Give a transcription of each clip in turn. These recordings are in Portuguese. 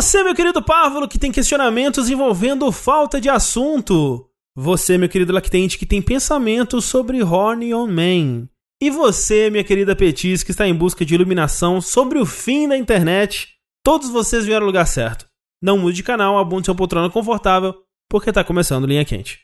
Você, meu querido párvulo, que tem questionamentos envolvendo falta de assunto. Você, meu querido lactente, que tem pensamentos sobre Horny on Man. E você, minha querida Petis, que está em busca de iluminação sobre o fim da internet. Todos vocês vieram ao lugar certo. Não mude de canal, abunde sua poltrona confortável, porque está começando Linha Quente.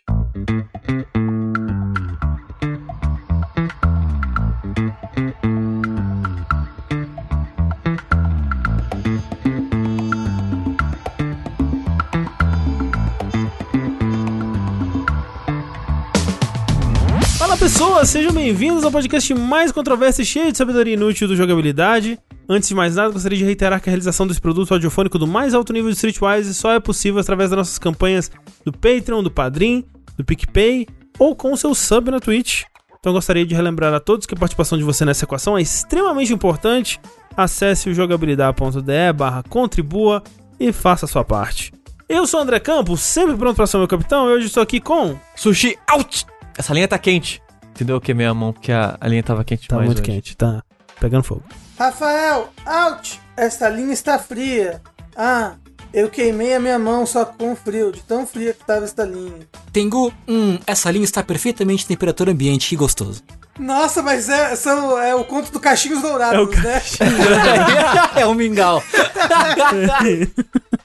Pessoas, sejam bem-vindos ao podcast mais controverso e cheio de sabedoria inútil do jogabilidade. Antes de mais nada, gostaria de reiterar que a realização desse produto audiofônico do mais alto nível de Streetwise só é possível através das nossas campanhas do Patreon, do Padrim, do PicPay ou com o seu sub na Twitch. Então gostaria de relembrar a todos que a participação de você nessa equação é extremamente importante. Acesse o jogabilidade.de barra contribua e faça a sua parte. Eu sou o André Campos, sempre pronto para ser meu capitão, e hoje estou aqui com... Sushi, out! Essa linha tá quente. Entendeu? Que minha mão, porque a, a linha tava quente Tá demais muito hoje. quente, tá pegando fogo. Rafael, out! Esta linha está fria. Ah, eu queimei a minha mão só com frio, de tão fria que estava esta linha. Tengu, hum, essa linha está perfeitamente em temperatura ambiente, que gostoso. Nossa, mas é, são, é o conto do Cachinhos Dourados, É o né? é um mingau.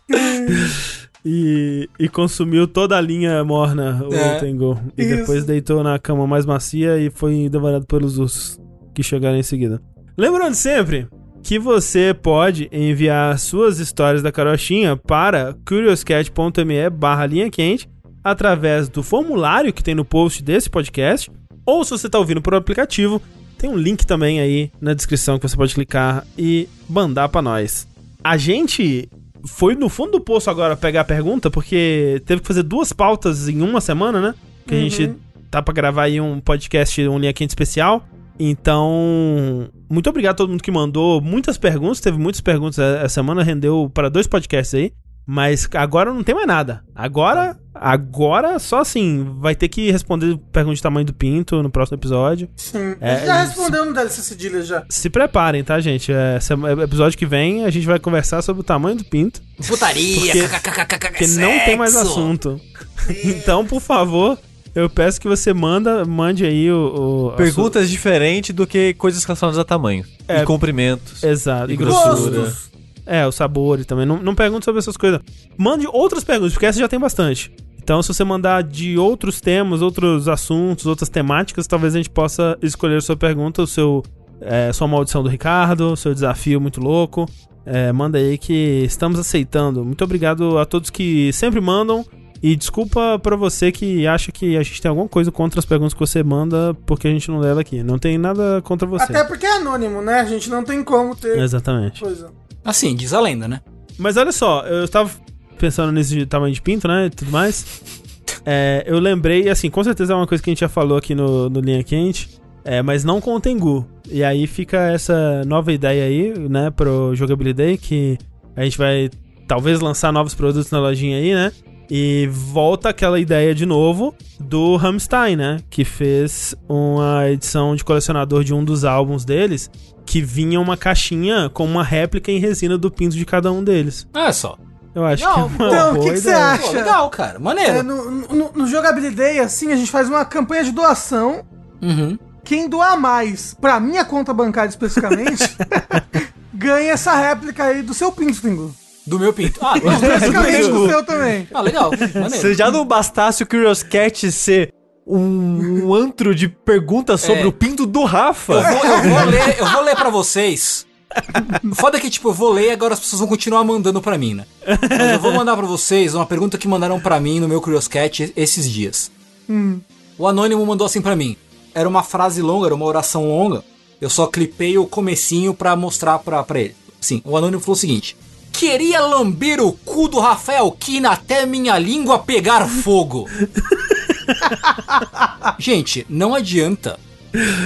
E, e consumiu toda a linha morna, o É, Tengu. E isso. depois deitou na cama mais macia e foi devorado pelos ursos que chegaram em seguida. Lembrando sempre que você pode enviar suas histórias da carochinha para curioscat.me barra linha quente através do formulário que tem no post desse podcast ou se você está ouvindo por aplicativo, tem um link também aí na descrição que você pode clicar e mandar para nós. A gente foi no fundo do poço agora pegar a pergunta, porque teve que fazer duas pautas em uma semana, né? Que a gente tá pra gravar aí um podcast, um linha quente especial. Então, muito obrigado a todo mundo que mandou muitas perguntas. Teve muitas perguntas essa semana, rendeu para dois podcasts aí. Mas agora não tem mais nada. Agora, agora só assim, vai ter que responder pergunta de tamanho do pinto no próximo episódio. Sim. É, a gente já respondeu no DLC Cedilha já. Se preparem, tá, gente? É, sema- episódio que vem a gente vai conversar sobre o tamanho do pinto. Putaria, Porque- Porque não tem mais assunto. então, por favor, eu peço que você manda, mande aí o. o- Perguntas diferentes do que coisas relacionadas a tamanho. É. E comprimentos. sua- Exato. E E grossura. Gostos. É, o sabor e também. Não, não pergunte sobre essas coisas. Mande outras perguntas, porque essa já tem bastante. Então, se você mandar de outros temas, outros assuntos, outras temáticas, talvez a gente possa escolher a sua pergunta, o seu. É, sua maldição do Ricardo, seu desafio muito louco. É, manda aí que estamos aceitando. Muito obrigado a todos que sempre mandam. E desculpa pra você que acha que a gente tem alguma coisa contra as perguntas que você manda, porque a gente não lê ela aqui. Não tem nada contra você. Até porque é anônimo, né? A gente não tem como ter Exatamente. coisa. Assim, diz a lenda, né? Mas olha só, eu tava pensando nesse tamanho de pinto, né? E tudo mais. É, eu lembrei, assim, com certeza é uma coisa que a gente já falou aqui no, no Linha Quente. É, mas não com o Tengu. E aí fica essa nova ideia aí, né, pro Jogabilidade, que a gente vai talvez lançar novos produtos na lojinha aí, né? E volta aquela ideia de novo do Hamstein, né? Que fez uma edição de colecionador de um dos álbuns deles, que vinha uma caixinha com uma réplica em resina do pinto de cada um deles. Olha só. Eu acho Não, que é então, o que você acha? Pô, legal, cara. Maneiro. É, no, no, no Jogabilidade, assim, a gente faz uma campanha de doação. Uhum. Quem doar mais, pra minha conta bancária especificamente, ganha essa réplica aí do seu pinto, Tingu. Do meu pinto. Ah, não, Especificamente do seu também. ah legal. Se Maneiro. já não bastasse o Curious Cat ser um, um antro de perguntas sobre É. o pinto do Rafa. Eu vou, eu vou ler, eu vou ler pra vocês. Foda que, tipo, eu vou ler e agora as pessoas vão continuar mandando pra mim, né? Mas eu vou mandar pra vocês uma pergunta que mandaram pra mim no meu Curious Cat esses dias. O Anônimo mandou assim pra mim. Era uma frase longa, era uma oração longa. Eu só clipei o comecinho pra mostrar pra, pra ele. Sim, o Anônimo falou o seguinte. Queria lamber o cu do Rafael Kina até minha língua pegar fogo. Gente, não adianta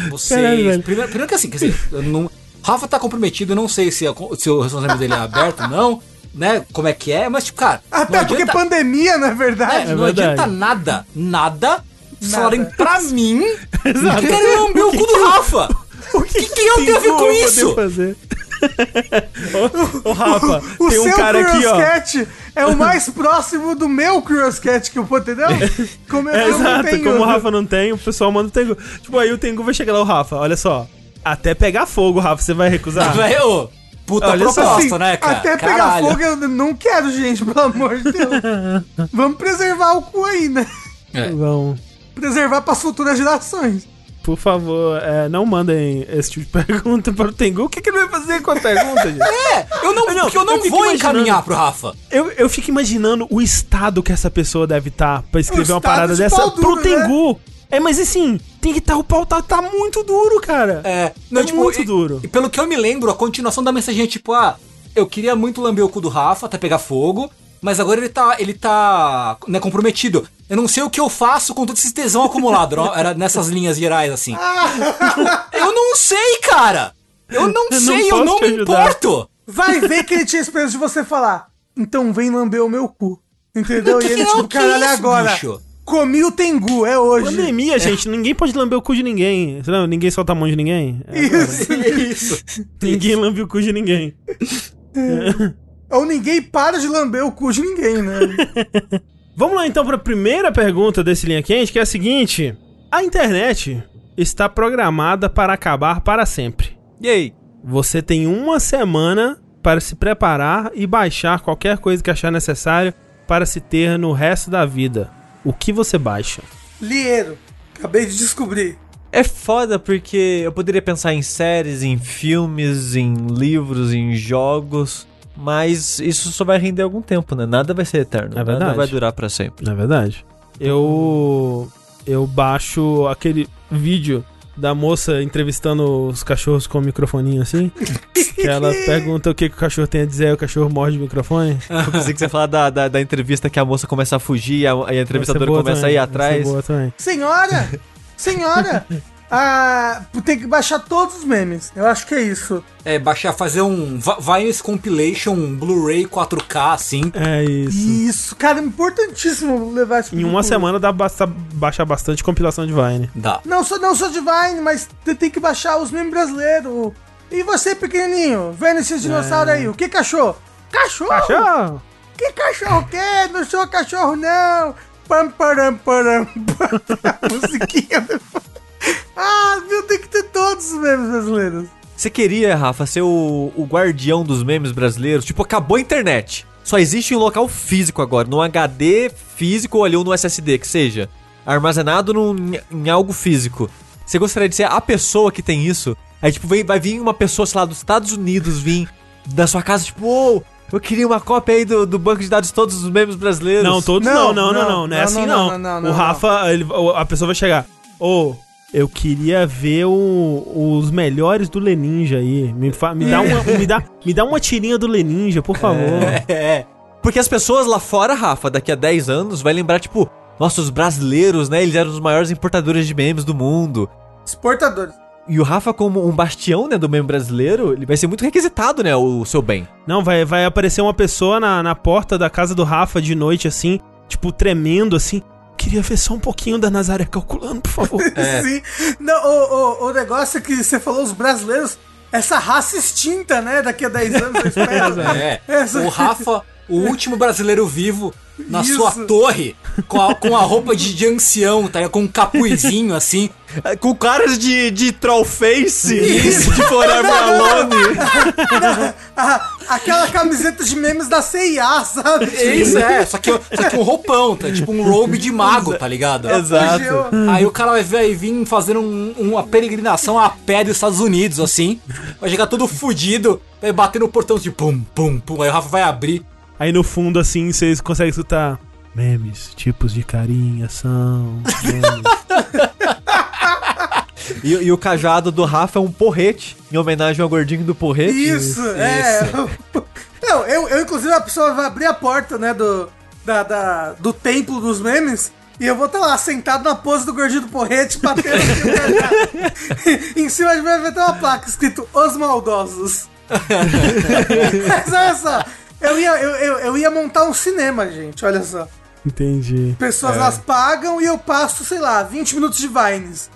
vocês. Caralho, primeiro, primeiro que assim, quer dizer, eu não, Rafa tá comprometido, não sei se, a- se o relacionamento dele é aberto ou não, né? Como é que é, mas tipo, cara. Até não porque adianta, pandemia, não é é, verdade? não verdade. adianta nada, nada, Nada. falarem pra mim que querem lamber o cu do Rafa. O que, que eu tenho a ver com isso? fazer. Ô, Rafa, O tem um seu cara aqui, ó. Cat é o mais próximo do meu Curious Cat que eu vou, entendeu? Como eu É, eu não exato, tenho- como o Rafa não tem, o pessoal manda o Tengu. Tipo, aí o Tengu vai chegar lá, o Rafa, olha só. Até pegar fogo, Rafa, você vai recusar? Velho, puta Olha só, proposta, Assim, né, cara? Até pegar Caralho. fogo eu não quero, gente, pelo amor de Deus. Vamos preservar o cu aí, né? Vão. Preservar para as futuras gerações. Por favor, é, não mandem esse tipo de pergunta para o Tengu. O que, que ele vai fazer com a pergunta, gente? É, eu não, Não, porque eu não eu vou encaminhar pro Rafa. Eu, eu fico imaginando o estado que essa pessoa deve estar pra escrever O uma parada de dessa pau pro duro, né? É, mas assim, tem que estar o pau tá, tá muito duro, cara. É, É muito e- duro. E pelo que eu me lembro, a continuação da mensagem é tipo, ah, eu queria muito lamber o cu do Rafa até pegar fogo, mas agora ele tá, ele tá, né, comprometido. Eu não sei o que eu faço com todo esse tesão acumulado. não? Era nessas linhas gerais, assim. eu não sei, cara! Eu não Eu não sei, eu posso não me ajudar. importo! Vai ver que ele tinha esperança de você falar. Então vem lamber o meu cu. Entendeu? Que E ele, é tipo, que caralho, isso, agora. bicho? Comi o Tengu, é hoje. Pandemia, gente, ninguém pode lamber o cu de ninguém. Não, ninguém solta a mão de ninguém. É, Isso. Isso. ninguém lambe o cu de ninguém. Ou ninguém para de lamber o cu de ninguém, né? Vamos lá então para a primeira pergunta desse linha quente, que é a seguinte: A internet está programada para acabar para sempre. E aí? Você tem uma semana para se preparar e baixar qualquer coisa que achar necessário para se ter no resto da vida. O que você baixa? Lieiro. Acabei de descobrir. É foda porque eu poderia pensar em séries, em filmes, em livros, em jogos, mas isso só vai render algum tempo, né? Nada vai ser eterno, É nada verdade. vai durar pra sempre. Na é verdade. Eu eu baixo aquele vídeo da moça entrevistando os cachorros com o microfoninho assim, que ela pergunta o que, que o cachorro tem a dizer, o cachorro morde o microfone. Eu pensei que você ia falar da, da, da entrevista que a moça começa a fugir e a, a entrevistadora começa também, a ir atrás. boa também. Senhora! Senhora! Ah, tem que baixar todos os memes. Eu acho que é isso. É, baixar, fazer um Vines Compilation, um Blu-ray 4K, assim. É isso. Isso, cara, é importantíssimo levar isso Em uma semana dá basta baixar bastante compilação de Vine. Dá. Não sou, não sou Divine, mas você tem que baixar os memes brasileiros. E você, pequenininho, vendo esses dinossauros aí, o que cachorro? Cachorro? Cachorro! Que cachorro que? é? Não sou cachorro, não. Pam, param, param, pam. A musiquinha. Ah, meu, tem que ter todos os memes brasileiros. Você queria, Rafa, ser o, o guardião dos memes brasileiros? Tipo, acabou a internet. Só existe em um local físico agora, num HD físico ou ali ou no SSD, que seja. Armazenado num, em algo físico. Você gostaria de ser a pessoa que tem isso? Aí, tipo, vem, vai vir uma pessoa, sei lá, dos Estados Unidos, vir da sua casa, tipo, uou, eu queria uma cópia aí do, do banco de dados de todos os memes brasileiros. Não, todos não, Não, não, não, não. não, Não, é não, assim não, não. não, não, o não, Rafa, ele- a pessoa vai chegar. Ô, eu queria ver o- os melhores do Leninja aí. Me, fa- me, dá uma, me, dá, me dá uma tirinha do Leninja, por favor. É. Porque as pessoas lá fora, Rafa, daqui a 10 anos, vai lembrar, tipo, nossa, os brasileiros, né? Eles eram os maiores importadores de memes do mundo. Exportadores. E o Rafa, como um bastião, né, do meme brasileiro, ele vai ser muito requisitado, né, o seu bem. Não, vai, vai aparecer uma pessoa na, na porta da casa do Rafa de noite, assim, tipo, tremendo, assim. Queria ver só um pouquinho da Nazaré calculando, por favor. É. Sim. Não, o, o, o negócio é que você falou, os brasileiros, essa raça extinta, né? Daqui a 10 anos, eu espero. É. Essa- O Rafa, o último brasileiro vivo, na Isso. sua torre, com a, com a roupa de, de ancião, tá? ligado? Com um capuzinho assim. Com caras de, de troll face, de Forever Alone. Ah, aquela camiseta de memes da CIA, sabe? Isso, é. Só que, só que um roupão, tá? Tipo um robe de mago, tá ligado? Exato. Aí o cara vai, vai vir fazendo um- uma peregrinação a pé dos Estados Unidos, assim. Vai chegar todo fudido, vai bater no portão de pum, pum, pum. Aí o Rafa vai abrir. Aí no fundo, assim, vocês conseguem escutar. Memes, tipos de carinha são. Memes. E, e o cajado do Rafa é um porrete, em homenagem ao gordinho do porrete. Isso, é. Não, eu, eu, inclusive, a pessoa vai abrir a porta, né, do, da, da- do templo dos memes. E eu vou estar lá, sentado na pose do gordinho do porrete, batendo aqui o cajado. em cima de mim vai ter uma placa escrito Os Maldosos. Mas olha só, eu ia, eu, eu, eu ia montar um cinema, gente, olha só. Entendi. Pessoas elas pagam e eu passo, sei lá, 20 minutos de Vines.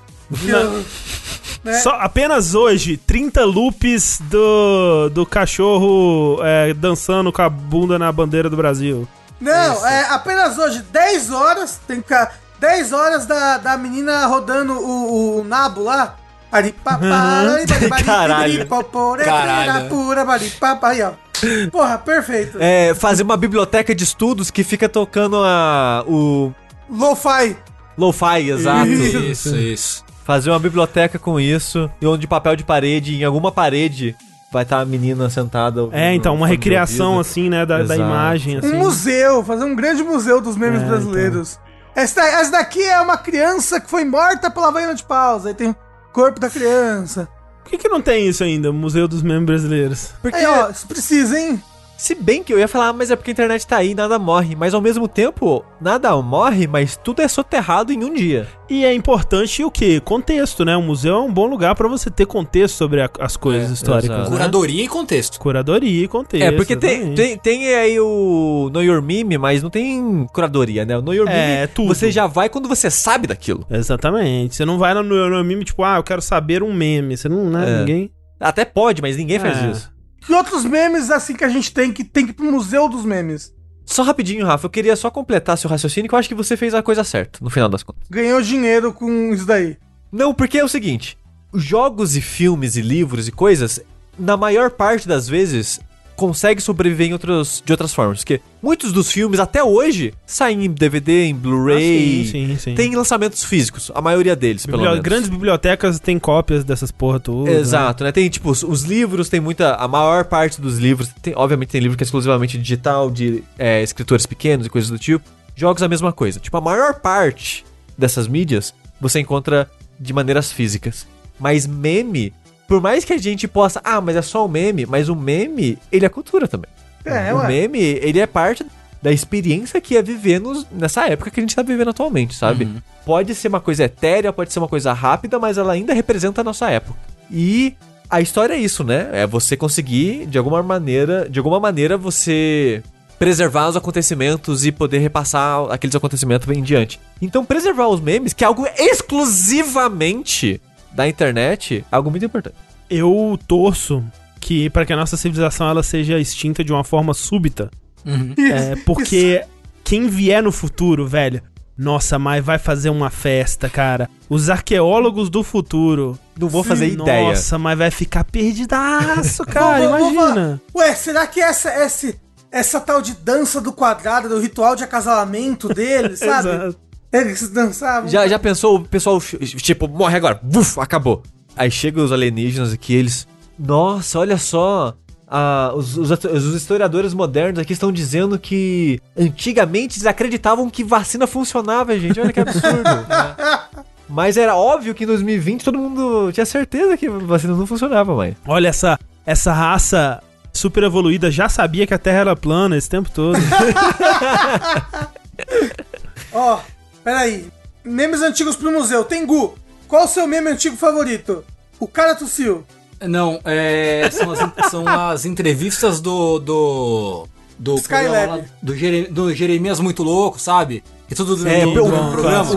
Eu- né? Só apenas hoje, 30 loops do, do cachorro é, dançando com a bunda na bandeira do Brasil. Não, é apenas hoje, 10 horas, tem que ficar 10 horas da, da menina rodando o, o nabo lá. Caralho. Caralho. Aí, ó. Porra, perfeito. É, fazer uma biblioteca de estudos que fica tocando a, o Lo-fi. lo-fi, exato. Isso, isso. Fazer uma biblioteca com isso, e onde papel de parede, em alguma parede, vai estar a menina sentada. É, então, uma recriação assim, né, da, da imagem, assim. Um museu, fazer um grande museu dos memes É, brasileiros. Essa, essa daqui é uma criança que foi morta pela vaiana de pausa. Aí tem o corpo da criança. Por que, que não tem isso ainda, Museu dos Memes Brasileiros? Porque, Aí, ó, se precisa, hein? Se bem que eu ia falar, ah, mas é porque a internet tá aí, nada morre. Mas ao mesmo tempo, nada morre, mas tudo é soterrado em um dia. E é importante o quê? Contexto, né? O museu é um bom lugar pra você ter contexto sobre a- as coisas É, históricas, exato. né? Curadoria e contexto. Curadoria e contexto. é, porque tem, tem, tem aí o Know Your Meme, mas não tem curadoria, né? O Know Your É, Meme, é tudo. você já vai quando você sabe daquilo. Exatamente. Você não vai no, no meme, tipo, ah, eu quero saber um meme. Você não, né? É. Ninguém. Até pode, mas ninguém faz É. isso. Que outros memes assim que a gente tem que tem que ir pro museu dos memes? Só rapidinho, Rafa, eu queria só completar seu raciocínio, que eu acho que você fez a coisa certa, no final das contas. Ganhou dinheiro com isso daí. Não, porque é o seguinte: jogos e filmes e livros e coisas, na maior parte das vezes, consegue sobreviver em outros, de outras formas. Porque muitos dos filmes, até hoje, saem em DVD, em Blu-ray. Ah, sim, sim, sim. Tem lançamentos físicos, a maioria deles, pelo menos. Grandes bibliotecas têm cópias dessas porra toda. Exato, né? Tem, tipo, os, os livros, tem muita. A maior parte dos livros. Tem, obviamente, tem livro que é exclusivamente digital, de é, escritores pequenos e coisas do tipo. Jogos, a mesma coisa. Tipo, a maior parte dessas mídias você encontra de maneiras físicas. Mas meme, por mais que a gente possa. Ah, mas é só um meme, mas o meme, ele é cultura também. É, o ué. meme, ele é parte da experiência que é viver nos- nessa época que a gente tá vivendo atualmente, sabe? Uhum. Pode ser uma coisa etérea, pode ser uma coisa rápida, mas ela ainda representa a nossa época. E a história é isso, né? É você conseguir, de alguma maneira, de alguma maneira você preservar os acontecimentos e poder repassar aqueles acontecimentos em diante. Então, preservar os memes, que é algo exclusivamente da internet, algo muito importante. Eu torço que para que a nossa civilização ela seja extinta de uma forma súbita. Uhum. É, porque quem vier no futuro, velho, nossa, mas vai fazer uma festa, cara. Os arqueólogos do futuro. Não vou Sim, fazer ideia. Nossa, mas vai ficar perdidaço, cara. Vou- vou- vou- imagina. Ué, será que essa, essa, essa tal de dança do quadrado, do ritual de acasalamento deles, sabe? Exato. Eles dançavam. Já, já pensou o pessoal, tipo, morre agora, buf, acabou. Aí chegam os alienígenas aqui, eles. Nossa, olha só. ah, os, os, os historiadores modernos aqui estão dizendo que antigamente eles acreditavam que vacina funcionava, gente. Olha que absurdo. né? Mas era óbvio que em 2020 todo mundo tinha certeza que vacina não funcionava mais. Olha essa, essa raça super evoluída já sabia que a Terra era plana esse tempo todo. Ó, peraí. Memes antigos pro museu. Tengu, qual o seu meme antigo favorito? O cara tossiu. Não, é, são, as, são as entrevistas do. do. do, Skylab. lá, do, Jere- do Jeremias Muito Louco, sabe? E tudo do, É, do- bom, do bom, programa.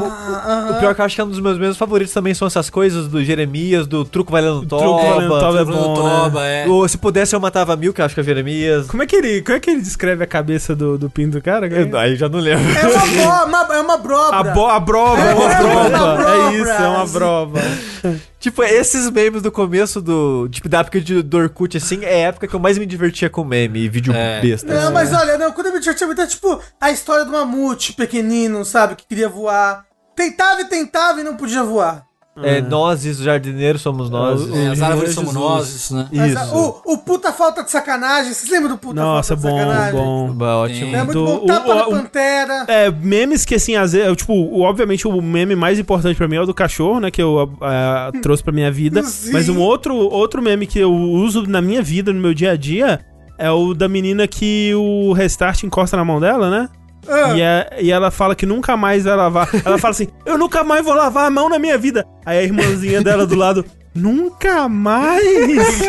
O pior que eu acho que é um dos meus meus favoritos também são essas coisas do Jeremias, do Truco Valendo Toba. Truco Valendo Toba é bom, Toba, é. Ou se pudesse eu matava mil, que eu acho que é o Jeremias. como, é que ele, como é que ele descreve a cabeça do, do pinto do cara? Eu- Aí já não lembro. É uma, bo- uma- é uma A, brobra. bo a é uma É, uma É isso, é uma brobra. Tipo, esses memes do começo do. Tipo, da época de, do Orkut, assim, é a época que eu mais me divertia com meme e vídeo É. besta. Não, mas olha, não, quando eu me divertia muito, é tipo a história do mamute pequenino, sabe? Que queria voar. Tentava e tentava e não podia voar. É, nós, os jardineiros, somos nós. o- É, as árvores somos nós, isso, né? Mas, Isso. o, o puta falta de sacanagem, vocês lembram do puta Nossa, falta de bom, sacanagem? bom. Bah, ótimo. É muito Do- bom. Tapa o- da o- Pantera. É, memes que assim, às vezes, tipo, o- obviamente o meme mais importante pra mim é o do cachorro, né, que eu ah, trouxe pra minha vida, Sim. mas um outro, outro meme que eu uso na minha vida, no meu dia a dia, é o da menina que o restart encosta na mão dela, né? Ah. E, é- e ela fala que nunca mais vai lavar. Ela fala assim: Eu nunca mais vou lavar a mão na minha vida. Aí a irmãzinha dela do lado: Nunca mais?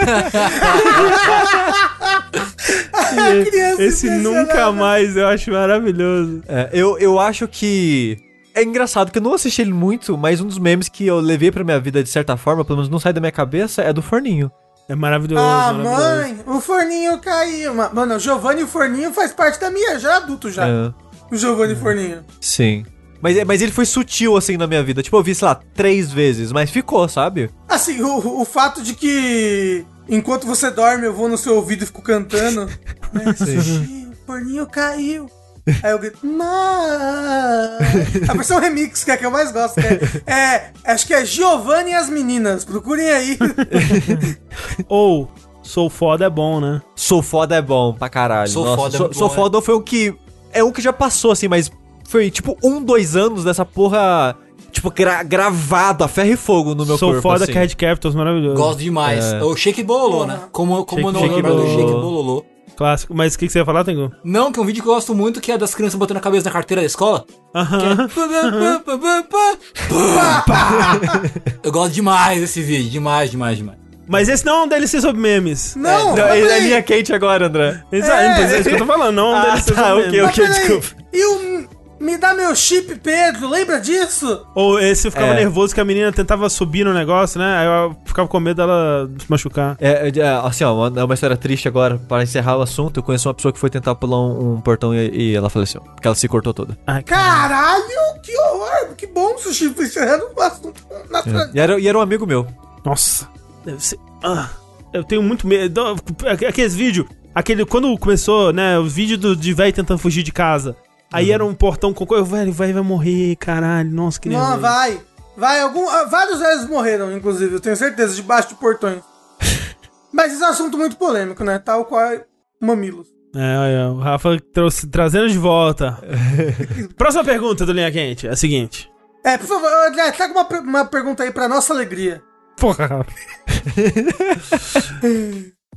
Criança Esse nunca mais eu acho maravilhoso. É, eu, eu acho que É engraçado que eu não assisti ele muito, mas um dos memes que eu levei pra minha vida de certa forma, pelo menos não sai da minha cabeça, é do Forninho. É maravilhoso. Ah, maravilhoso. mãe, o forninho caiu. Ma- Mano, o Giovanni e o forninho faz parte da minha, já adulto já. É, O Giovanni o forninho. sim. Mas, é- mas ele foi sutil, assim, na minha vida. Tipo, eu vi, sei lá, três vezes, mas ficou, sabe? Assim, o, o fato de que enquanto você dorme eu vou no seu ouvido e fico cantando. né, Sushi, o forninho caiu. Aí eu grito, mas... A versão remix, que é a que eu mais gosto, é, é- acho que é Giovanni e as meninas, procurem aí. Ou, sou foda é bom, né? Sou foda é bom pra caralho. Sou Nossa, foda é sou, bom, sou é. foda foi o que. É um que já passou, assim, mas foi tipo um, dois anos dessa porra. Tipo, gra- gravado a ferro e fogo no meu sou corpo. foda assim. Cat Capitals, maravilhoso. Gosto demais. É. O Shake Bololô, né? Como, como Shake- não Shake lembra do. Shake Bololô. Clássico. Mas o que, que você ia falar, Tengu? Não, que é um vídeo que eu gosto muito, que é das crianças botando a cabeça na carteira da escola. Aham. Eu gosto demais desse vídeo, demais, demais, demais. Mas esse não é um DLC sobre memes. Não, é, é peraí. linha quente agora, André. Exato, É. é isso que eu tô falando, não é um Ah, DLC tá, sobre ok, memes. Mas ok. peraí, desculpa. E o Me Dá Meu Chip, Pedro, lembra disso? Ou esse eu ficava É. nervoso que a menina tentava subir no negócio, né? Aí eu ficava com medo dela se machucar. É, é, assim, ó, uma- é uma história triste agora. Para encerrar o assunto, eu conheço uma pessoa que foi tentar pular um, um portão e, e ela faleceu. Porque ela se cortou toda. Ai, cara. Caralho, que horror! Que bom, Sushi, foi encerrando o assunto natural. E era, e era um amigo meu. Nossa, deve ser. Ah, eu tenho muito medo. Aqueles vídeos. Aquele. Quando começou, né? O vídeo do, de velho tentando fugir de casa. Aí era um portão com coisa. Velho, o velho vai morrer, caralho. Nossa, que Não, nervoso. vai. Vai, algum, ah, vários velhos morreram, inclusive, eu tenho certeza, debaixo de portões. Mas esse é um assunto muito polêmico, né? Tal qual mamilos. É, olha, o Rafa trouxe, trazendo de volta. Próxima pergunta do Linha Quente é a seguinte. É, por favor, André, traga uma, uma pergunta aí pra nossa alegria. Porra.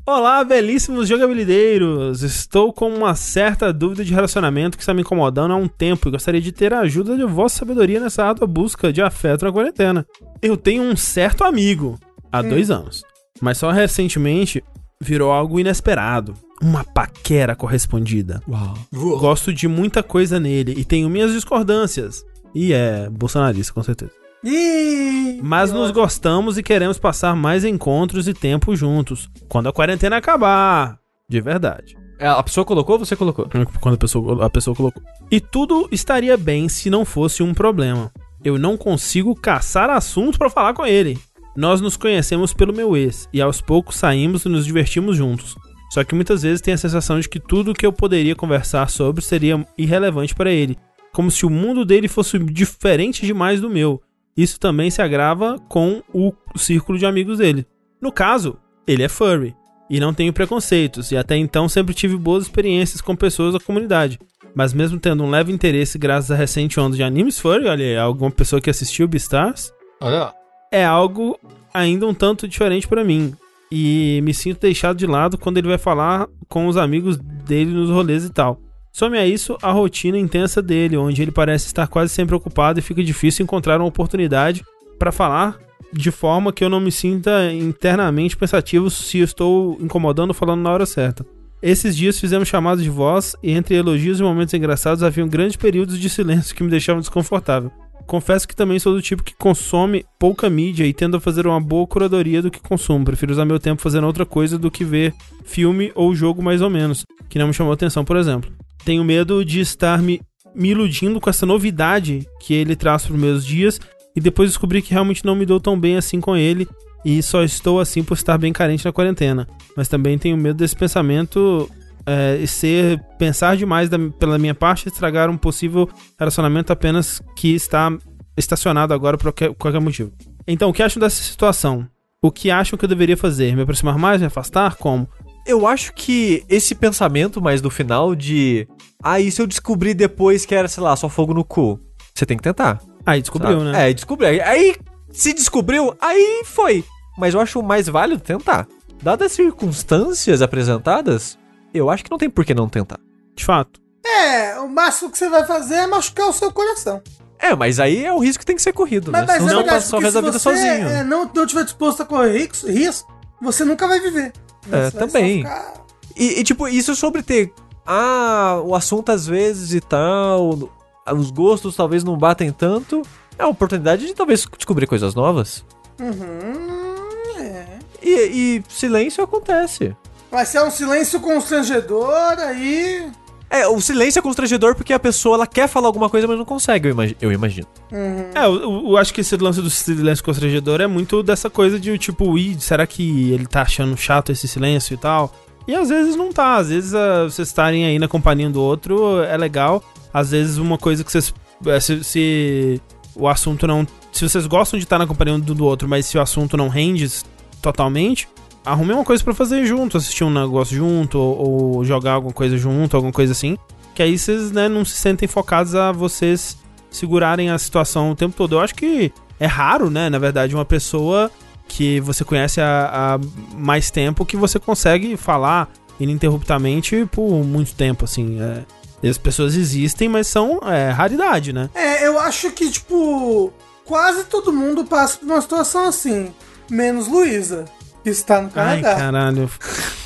Olá, belíssimos jogabilideiros! Estou com uma certa dúvida de relacionamento que está me incomodando há um tempo e gostaria de ter a ajuda de vossa sabedoria nessa árdua busca de afeto na quarentena. Eu tenho um certo amigo há dois anos, mas só recentemente virou algo inesperado. Uma paquera correspondida. Uau. Uou. Gosto de muita coisa nele e tenho minhas discordâncias. E é bolsonarista, com certeza. Ih! Mas nos gostamos e queremos passar mais encontros e tempo juntos. Quando a quarentena acabar. De verdade. É, A pessoa colocou ou você colocou? Quando a pessoa, a pessoa colocou. E tudo estaria bem se não fosse um problema. Eu não consigo caçar assunto pra falar com ele. Nós nos conhecemos pelo meu ex e aos poucos saímos e nos divertimos juntos. Só que muitas vezes tenho a sensação de que tudo que eu poderia conversar sobre seria irrelevante para ele, como se o mundo dele fosse diferente demais do meu. Isso também se agrava com o círculo de amigos dele. No caso, ele é furry e não tenho preconceitos, e até então sempre tive boas experiências com pessoas da comunidade. Mas mesmo tendo um leve interesse graças à recente onda de animes furry, olha, aí, alguma pessoa que assistiu Beastars, Olha é algo ainda um tanto diferente pra mim. E me sinto deixado de lado quando ele vai falar com os amigos dele nos rolês e tal. Some a isso a rotina intensa dele, onde ele parece estar quase sempre ocupado e fica difícil encontrar uma oportunidade pra falar de forma que eu não me sinta internamente pensativo se estou incomodando ou falando na hora certa. Esses dias fizemos chamadas de voz e entre elogios e momentos engraçados haviam grandes períodos de silêncio que me deixavam desconfortável. Confesso que também sou do tipo que consome pouca mídia e tendo a fazer uma boa curadoria do que consumo. Prefiro usar meu tempo fazendo outra coisa do que ver filme ou jogo mais ou menos, que não me chamou atenção, por exemplo. Tenho medo de estar me, me iludindo com essa novidade que ele traz para os meus dias e depois descobrir que realmente não me dou tão bem assim com ele e só estou assim por estar bem carente na quarentena. Mas também tenho medo desse pensamento é, ser pensar demais da- pela minha parte estragar um possível relacionamento apenas que está estacionado agora por qualquer, qualquer motivo. Então, o que acham dessa situação? O que acham que eu deveria fazer? Me aproximar mais? Me afastar? Como? Eu acho que esse pensamento mais do final de. E se eu descobrir depois que era, sei lá, só fogo no cu? Você tem que tentar. Aí descobriu, sabe? né? É, descobriu. Aí, se descobriu, aí foi. Mas eu acho mais válido tentar. Dadas as circunstâncias apresentadas, eu acho que não tem por que não tentar. De fato. É, o máximo que você vai fazer é machucar o seu coração. É, mas aí é o risco que tem que ser corrido, Mas, né? mas Senão é verdade, só se vida sozinho. é, não, não tiver disposto a correr risco, risco, você nunca vai viver. É, Você vai também. ficar- E, e, tipo, isso sobre ter. Ah, o assunto às vezes e tal. os gostos talvez não batem tanto, é a oportunidade de talvez descobrir coisas novas. Uhum, é. E, e silêncio acontece. Mas se é um silêncio constrangedor, aí. É, o silêncio é constrangedor porque a pessoa ela quer falar alguma coisa, mas não consegue, eu, imagi- eu imagino. É, eu, eu- acho que esse lance do silêncio constrangedor é muito dessa coisa de tipo, ih, será que ele tá achando chato esse silêncio e tal? E às vezes não tá, às vezes ah, vocês estarem aí na companhia do outro é legal. Às vezes uma coisa que vocês. é, Se, se o assunto não. Se vocês gostam de estar na companhia do, outro, mas se o assunto não rende totalmente, arrume uma coisa pra fazer junto, assistir um negócio junto, ou, ou jogar alguma coisa junto, alguma coisa assim. Que aí vocês né, não se sentem focados a vocês segurarem a situação o tempo todo. Eu acho que é raro, né, na verdade, uma pessoa que você conhece há, há mais tempo que você consegue falar ininterruptamente por muito tempo, assim. É, e as pessoas existem, mas são é, raridade, né? É, eu acho que, tipo, quase todo mundo passa por uma situação assim. Menos Luísa, que está no Ai, Canadá. caralho.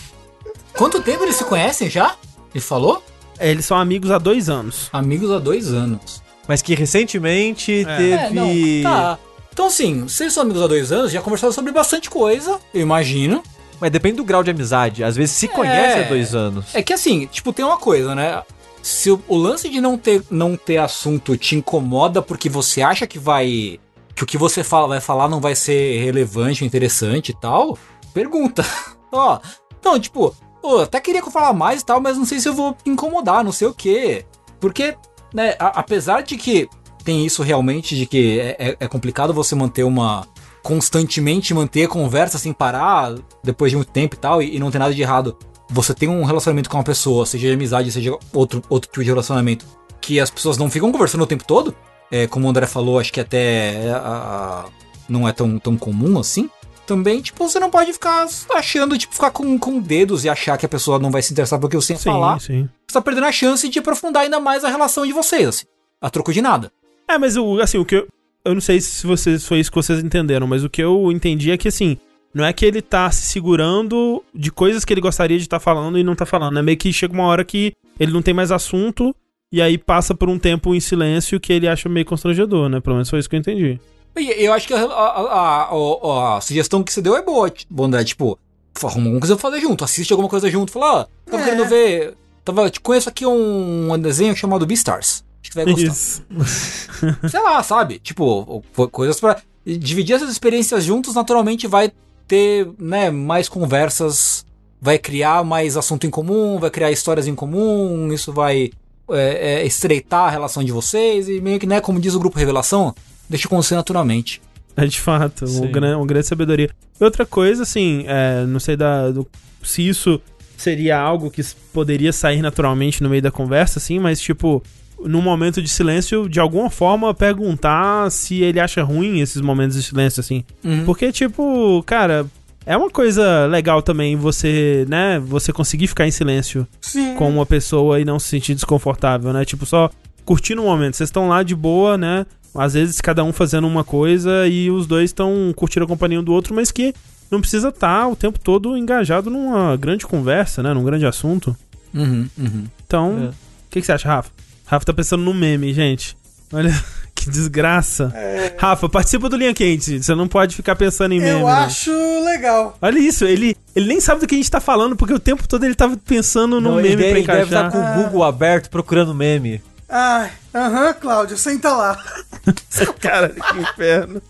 Quanto tempo eles se conhecem já? Ele falou? É, Eles são amigos há dois anos. Amigos há dois anos. Mas que recentemente teve. É, não, tá. Então, assim, vocês são amigos há dois anos, já conversaram sobre bastante coisa, eu imagino. Mas depende do grau de amizade. Às vezes se conhece há dois anos. É que assim, tipo, tem uma coisa, né? Se o, o lance de não ter, não ter assunto te incomoda porque você acha que vai. que o que você fala, vai falar não vai ser relevante, interessante e tal, pergunta. Ó, então, tipo, pô, até queria que eu falar mais e tal, mas não sei se eu vou incomodar, não sei o quê. Porque, né, a- apesar de que tem isso realmente, de que é, é- é complicado você manter uma. constantemente manter a conversa sem parar depois de muito tempo e tal, e, e não tem nada de errado. Você tem um relacionamento com uma pessoa, seja de amizade, seja outro, outro tipo de relacionamento, que as pessoas não ficam conversando o tempo todo. É, como o André falou, acho que até é, a- a- não é tão, tão comum assim. Também, tipo, você não pode ficar achando, tipo, ficar com, com dedos e achar que a pessoa não vai se interessar porque você Sim, falar. sim. Você tá perdendo a chance de aprofundar ainda mais a relação de vocês, assim. A troco de nada. É, mas o, assim, o que eu. Eu não sei se vocês, foi isso que vocês entenderam, mas o que eu entendi é que, assim, não é que ele tá se segurando de coisas que ele gostaria de estar falando e não tá falando. É meio que chega uma hora que ele não tem mais assunto e aí passa por um tempo em silêncio que ele acha meio constrangedor, né? Pelo menos foi isso que eu entendi. Eu acho que a, a- a- a- a sugestão que você deu é boa, tipo, André, tipo, arruma alguma coisa pra fazer junto, assiste alguma coisa junto, fala, ó, tava É. querendo ver, tava, te conheço aqui um, um desenho chamado Beastars, acho que vai gostar. Isso. Sei lá, sabe, tipo, co- coisas pra e dividir essas experiências juntos, naturalmente vai ter, né, mais conversas, vai criar mais assunto em comum, vai criar histórias em comum, isso vai é, é, estreitar a relação de vocês e meio que, né, como diz o grupo Revelação, deixa acontecer naturalmente. É de fato, Sim. um gran, uma grande sabedoria. E outra coisa, assim, é, não sei da, do- se isso seria algo que poderia sair naturalmente no meio da conversa, assim, mas tipo, num momento de silêncio, de alguma forma perguntar se ele acha ruim esses momentos de silêncio, assim. Uhum. Porque, tipo, cara, é uma coisa legal também você, né, você conseguir ficar em silêncio Sim. com uma pessoa e não se sentir desconfortável, né? Tipo, só curtindo o momento. Vocês estão lá de boa, né? Às vezes cada um fazendo uma coisa e os dois estão curtindo a companhia um do outro, mas que não precisa estar o tempo todo engajado numa grande conversa, né? Num grande assunto. Uhum, uhum. Então, o É. que, que você acha, Rafa? Rafa tá pensando no meme, gente. Olha, que desgraça. Rafa, participa do Linha Quente. Você não pode ficar pensando em meme. Eu não. acho legal. Olha isso, ele, ele nem sabe do que a gente tá falando, porque o tempo todo ele tava pensando no Não, ele meme deve, pra ele deve encaixar. estar com o Google aberto procurando meme. Ai, aham, Cláudio, senta lá. Cara, que inferno.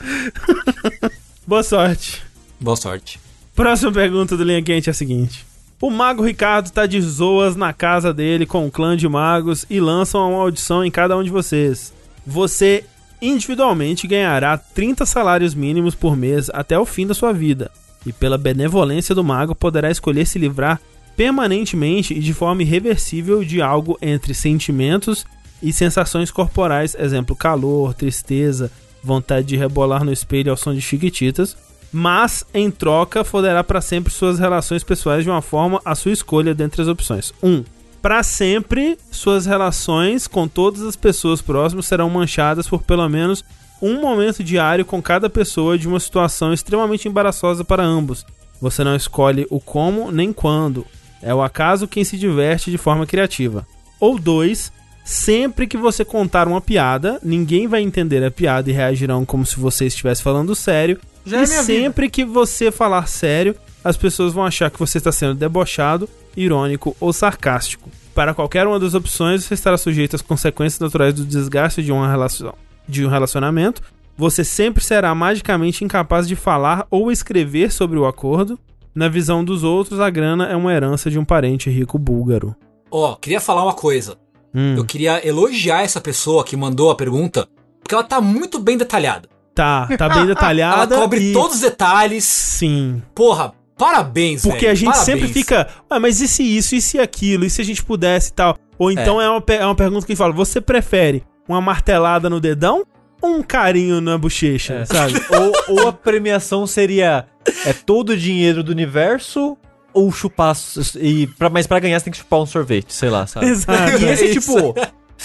Boa sorte. Boa sorte. Próxima pergunta do Linha Quente é a seguinte. O Mago Ricardo tá de zoas na casa dele com um clã de magos e lançam uma audição em cada um de vocês. Você individualmente ganhará 30 salários mínimos por mês até o fim da sua vida. E pela benevolência do mago poderá escolher se livrar permanentemente e de forma irreversível de algo entre sentimentos e sensações corporais, exemplo, calor, tristeza, vontade de rebolar no espelho ao som de chiquititas, mas em troca foderá para sempre suas relações pessoais de uma forma à sua escolha dentre as opções. 1. Um, para sempre, suas relações com todas as pessoas próximas serão manchadas por pelo menos um momento diário com cada pessoa de uma situação extremamente embaraçosa para ambos. Você não escolhe o como nem quando. É o acaso quem se diverte de forma criativa. Ou dois, Sempre que você contar uma piada, ninguém vai entender a piada e reagirão como se você estivesse falando sério. Já é e minha sempre que você falar sério, as pessoas vão achar que você está sendo debochado, irônico ou sarcástico. Para qualquer uma das opções, você estará sujeito às consequências naturais do desgaste de uma relação, de um relacionamento. Você sempre será magicamente incapaz de falar ou escrever sobre o acordo. Na visão dos outros, a grana é uma herança de um parente rico búlgaro. Ó, queria falar uma coisa. Hum, Eu queria elogiar essa pessoa que mandou a pergunta, porque ela tá muito bem detalhada. Tá, tá bem Ela detalhada. cobre e- todos os detalhes. Sim. Porra, parabéns, Porque velho, a gente parabéns. sempre fica, ah, mas e se isso, e se aquilo, e se a gente pudesse e tal? Ou então é, uma, pe- é uma pergunta que fala, você prefere uma martelada no dedão ou um carinho na bochecha, É. sabe? ou, ou a premiação seria é todo o dinheiro do universo ou chupar e pra, mas pra ganhar você tem que chupar um sorvete, sei lá, sabe? Exato. E esse Isso. tipo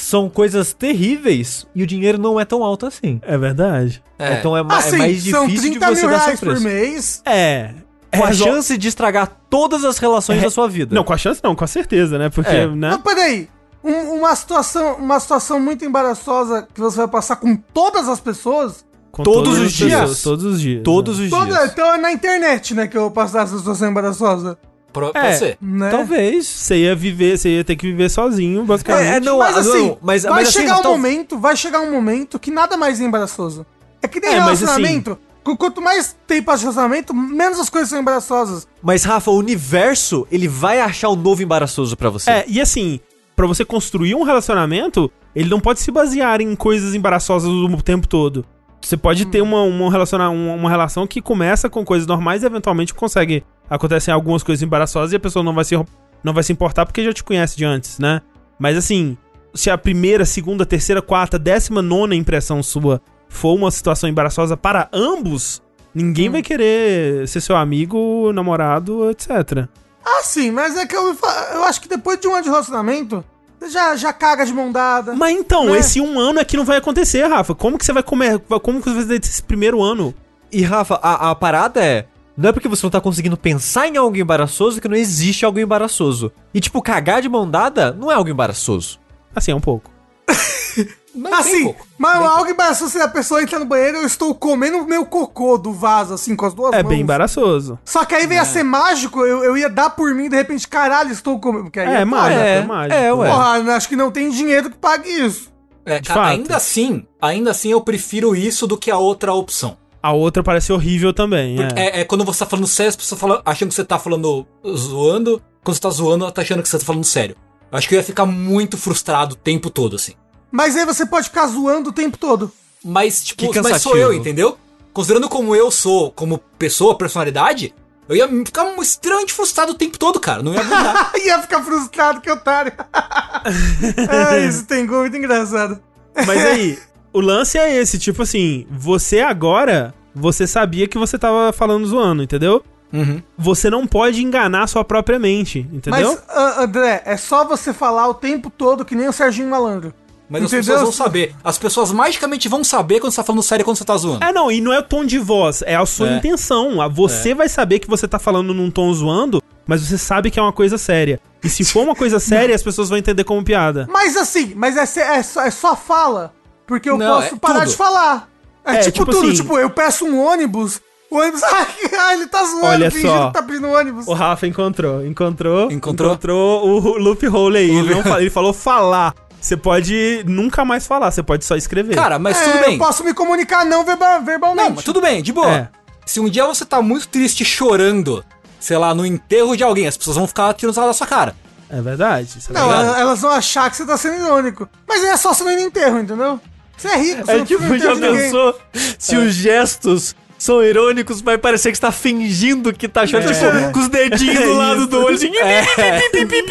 são coisas terríveis e o dinheiro não é tão alto assim. É verdade. É. Então é, é Assim, mais são difícil de 30 você mil dar seu reais por preço. mês. É. Com a resol- chance de estragar todas as relações É- da sua vida. Não, com a chance não, com a certeza, né? Porque, É. né? Mas peraí, um- uma, situação, uma situação muito embaraçosa que você vai passar com todas as pessoas. Com todos todas os as dias. pessoas, Todos os dias. Todos né? os Toda, dias. então é na internet, né, que eu vou passar essa situação embaraçosa. Pro- É. Pode ser. Né? Talvez. Você ia viver, você ia ter que viver sozinho, basicamente. É, é, não, mas ah, assim, não, mas- vai mas assim, chegar um tal- momento, vai chegar um momento que nada mais é embaraçoso. É que nem É, mas relacionamento. qu- Quanto mais tem de relacionamento, menos as coisas são embaraçosas. Mas, Rafa, o universo, ele vai achar o novo embaraçoso pra você. É, e assim, pra você construir um relacionamento, ele não pode se basear em coisas embaraçosas o tempo todo. Você pode ter uma, uma, relaciona, uma, uma relação que começa com coisas normais e eventualmente consegue. Acontecem algumas coisas embaraçosas e a pessoa não vai se, não vai se importar porque já te conhece de antes, né? Mas assim, se a primeira, segunda, terceira, quarta, décima, nona impressão sua for uma situação embaraçosa para ambos, ninguém vai querer ser seu amigo, namorado, etc. Ah, sim, mas é que eu, eu acho que depois de um ano de relacionamento, já, já caga de mão dada. Mas então, Né? esse um ano é que não vai acontecer, Rafa. Como que você vai comer? Como que você vai fazer esse primeiro ano? E, Rafa, a, a parada é. Não é porque você não tá conseguindo pensar em algo embaraçoso que não existe algo embaraçoso. E, tipo, cagar de mão dada não é algo embaraçoso. Assim, é um pouco. Mas Assim, pouco. mas algo embaraçoso se a pessoa entra no banheiro eu estou comendo meu cocô do vaso, assim, com as duas É mãos. bem embaraçoso. Só que aí veio a ser mágico, eu, eu ia dar por mim, de repente, caralho, estou comendo. Porque aí É, é mágico, é, é mágico. é, ué. Porra, acho que não tem dinheiro que pague isso. É, fato. ainda assim, ainda assim eu prefiro isso do que a outra opção. A outra parece horrível também. É. é, é quando você tá falando sério, as pessoas falam, achando que você tá falando zoando. Quando você tá zoando, ela tá achando que você tá falando sério. Eu acho que eu ia ficar muito frustrado o tempo todo, assim. Mas aí você pode ficar zoando o tempo todo. Mas, tipo, Que mas sou eu, entendeu? Considerando como eu sou, como pessoa, personalidade, eu ia ficar extremamente frustrado o tempo todo, cara. Não ia aguentar. ia ficar frustrado, que otário. é, isso tem gol muito engraçado. Mas aí, o lance é esse, tipo assim, você agora, você sabia que você tava falando zoando, entendeu? Uhum. Você não pode enganar sua própria mente, entendeu? Mas, ah, André, é só você falar o tempo todo que nem o Serginho Malandro. Mas as Entendeu? pessoas vão saber. As pessoas magicamente vão saber quando você tá falando sério e quando você tá zoando. É, não, e não é o tom de voz, é a sua É. intenção. A- Você vai saber que você tá falando num tom zoando, mas você sabe que é uma coisa séria. E se for uma coisa séria, as pessoas vão entender como piada. Mas assim, mas é, é só, é só fala. Porque eu Não, posso é parar tudo. de falar. É, É, tipo, tipo tudo. assim- Tipo, eu peço um ônibus, o ônibus. Ai, ele tá zoando, Olha fingindo só. que tá pedindo ônibus. O Rafa encontrou, encontrou, Encontrou? encontrou o loophole aí. Ele, não ele falou falar. Você pode nunca mais falar, você pode só escrever. Cara, mas É, tudo bem. Eu posso me comunicar não verba- verbalmente. Não, mas tudo bem, de boa. É. Se um dia você tá muito triste chorando, sei lá, no enterro de alguém, as pessoas vão ficar tirando sarro da sua cara. É verdade. Você tá Não, elas- vão achar que você tá sendo irônico. Mas é só você não ir no enterro, entendeu? Você é rico, você É não tipo, já pensou se os gestos são irônicos, vai parecer que você tá fingindo que tá chorando, tipo, com os dedinhos do lado do olho, assim,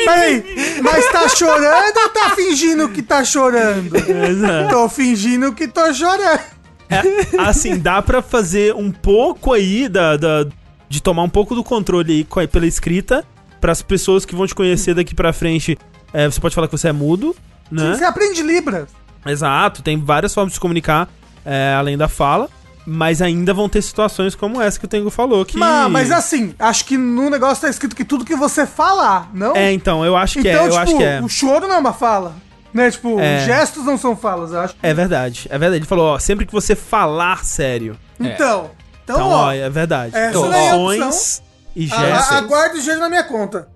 Peraí, mas tá chorando ou tá fingindo que tá chorando? Exato. Tô fingindo que tô chorando. É, assim, dá pra fazer um pouco aí da, da- de tomar um pouco do controle aí pela escrita para as pessoas que vão te conhecer daqui pra frente. é, você pode falar que você é mudo, né? Você aprende Libras. Exato, tem várias formas de se comunicar é, além da fala, mas ainda vão ter situações como essa que o Tengu falou que Mas, mas assim, acho que no negócio tá escrito que tudo que você falar, não? É, então, eu acho que então, é, eu tipo, acho que é. o choro não é uma fala. Né? Tipo, É. gestos não são falas, eu acho. É verdade, é verdade. Ele falou, ó, sempre que você falar sério. Então, então, Então, ó, ó, é verdade. Então, é ações e a- gestos. aguarde o dinheiro na minha conta.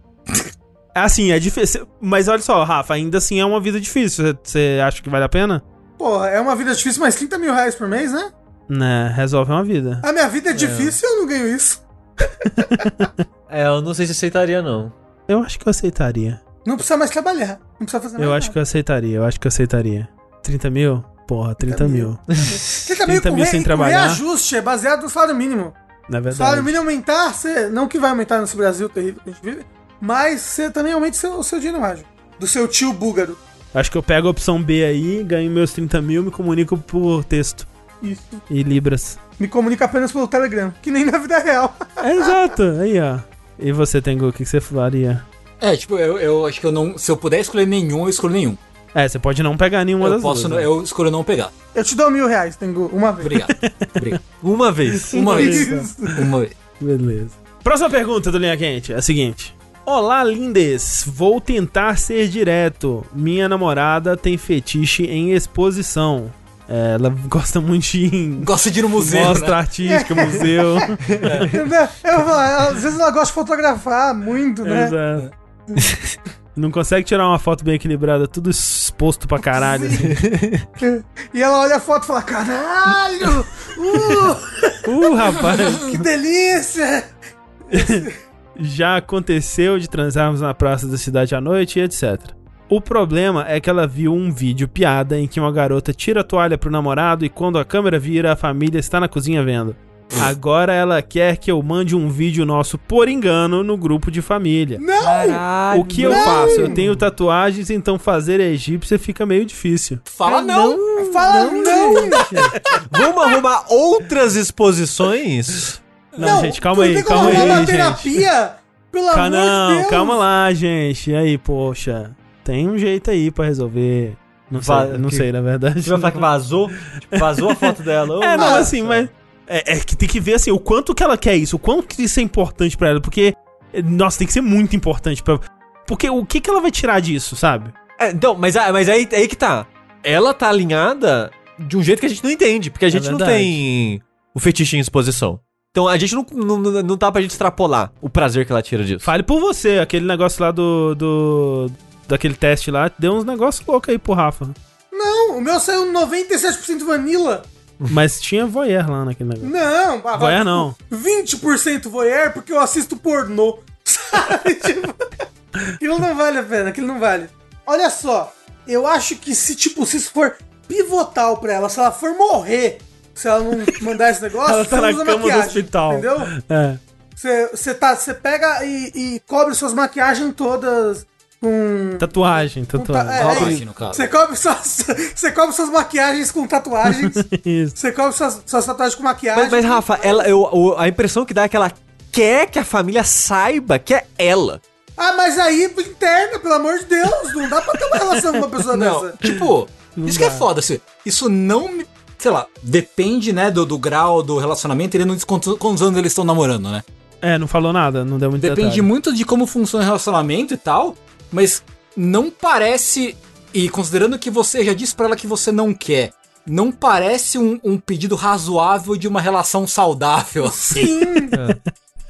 Assim, é difícil. Mas olha só, Rafa, ainda assim é uma vida difícil. Você- Você acha que vale a pena? Porra, é uma vida difícil, mas 30 mil reais por mês, né? Né, resolve uma vida. A minha vida é difícil e eu não ganho isso. É, eu não sei se aceitaria, não. Eu acho que eu aceitaria. Não precisa mais trabalhar. Não precisa fazer mais Eu acho que eu aceitaria, eu acho que eu aceitaria. 30 mil? Porra, 30 mil. 30 mil 30 com, mil sem trabalhar. reajuste, é baseado no salário mínimo. Na O verdade. salário mínimo aumentar, você, não que vai aumentar nesse Brasil terrível que a gente vive, mas você também aumenta o seu, o seu dinheiro ágil. Do seu tio búlgaro. Acho que eu pego a opção B aí, ganho meus 30 mil, me comunico por texto Isso. e libras. Me comunica apenas pelo Telegram, que nem na vida real. É exato, aí ó. E você, Tengu, o que que você faria? É, tipo, eu, eu acho que eu não. Se eu puder escolher nenhum, eu escolho nenhum. É, você pode não pegar nenhuma eu das posso. duas. né? Eu escolho não pegar. Eu te dou mil reais, Tengu, uma vez. Obrigado. Obrigado. Uma vez. Uma vez. Isso. Uma vez. Beleza. Próxima pergunta do Linha Quente é a seguinte. Olá, lindes. Vou tentar ser direto. Minha namorada tem fetiche em exposição. É, ela gosta muito de Gosto de ir no museu. mostra né? artística, museu. Né? Eu vou falar, às vezes ela gosta de fotografar muito, né? Exato. Não consegue tirar uma foto bem equilibrada, tudo exposto pra caralho. assim. E ela olha a foto e fala: caralho! Uh, Uh, rapaz. que delícia! Já aconteceu de transarmos na praça da cidade à noite e etc. O problema é que ela viu um vídeo piada em que uma garota tira a toalha pro namorado e quando a câmera vira, a família está na cozinha vendo. Agora ela quer que eu mande um vídeo nosso por engano no grupo de família. Não! Caralho. O que eu faço? Eu tenho tatuagens, então fazer egípcia fica meio difícil. Fala não. Fala não! Vamos arrumar outras exposições? Não, gente, calma não aí, calma aí, gente. terapia? Pelo Ca- amor de não, Deus! calma lá, gente. E aí, poxa, tem um jeito aí pra resolver. Não sei, Va- não que- sei, na verdade. Você vai falar que vazou? Tipo, vazou a foto dela. Ô, É, não, Ah, assim, mas. É, é que tem que ver assim, o quanto que ela quer isso, o quanto que isso é importante pra ela, porque. eh, Nossa, tem que ser muito importante pra. Porque o que que ela vai tirar disso, sabe? É, então, mas, ah, mas aí, aí que tá. Ela tá alinhada de um jeito que a gente não entende, porque a gente não verdade. tem o fetiche em exposição. Então a gente não, não, não, não dá pra gente extrapolar o prazer que ela tira disso. Fale por você, aquele negócio lá do. do daquele teste lá, deu uns negócios loucos aí pro Rafa. Não, o meu saiu 97% vanilla. Mas tinha voyeur lá naquele negócio. Não, ah, vai- Voyeur não. 20% voyeur porque eu assisto pornô. Sabe? Tipo, aquilo não vale a pena, aquilo não vale. Olha só, eu acho que se, tipo, se isso for pivotal pra ela, se ela for morrer, se ela não mandar esse negócio, Ela tá você na usa cama do maquiagem, hospital. Entendeu? É. Você, tá, pega e, e cobre suas maquiagens todas com. Tatuagem, com ta- tatuagem. é, Tatuagem, é, no caso. Você cobre, suas, você cobre suas maquiagens com tatuagens. Isso. você cobre suas, suas tatuagens com maquiagem. Mas, mas, Rafa, ela, eu, a impressão que dá é que ela quer que a família saiba que é ela. Ah, mas aí interna, pelo amor de Deus. Não dá pra ter uma relação com uma pessoa Não, dessa. tipo, isso que é foda. Assim, isso não me. Sei lá, depende, né, do, do grau do relacionamento. Ele não diz quantos, quantos anos eles estão namorando, né? É, não falou nada, não deu muito Depende detalhe. muito de como funciona o relacionamento e tal, mas não parece. E considerando que você já disse pra ela que você não quer, não parece um, um pedido razoável de uma relação saudável. Assim.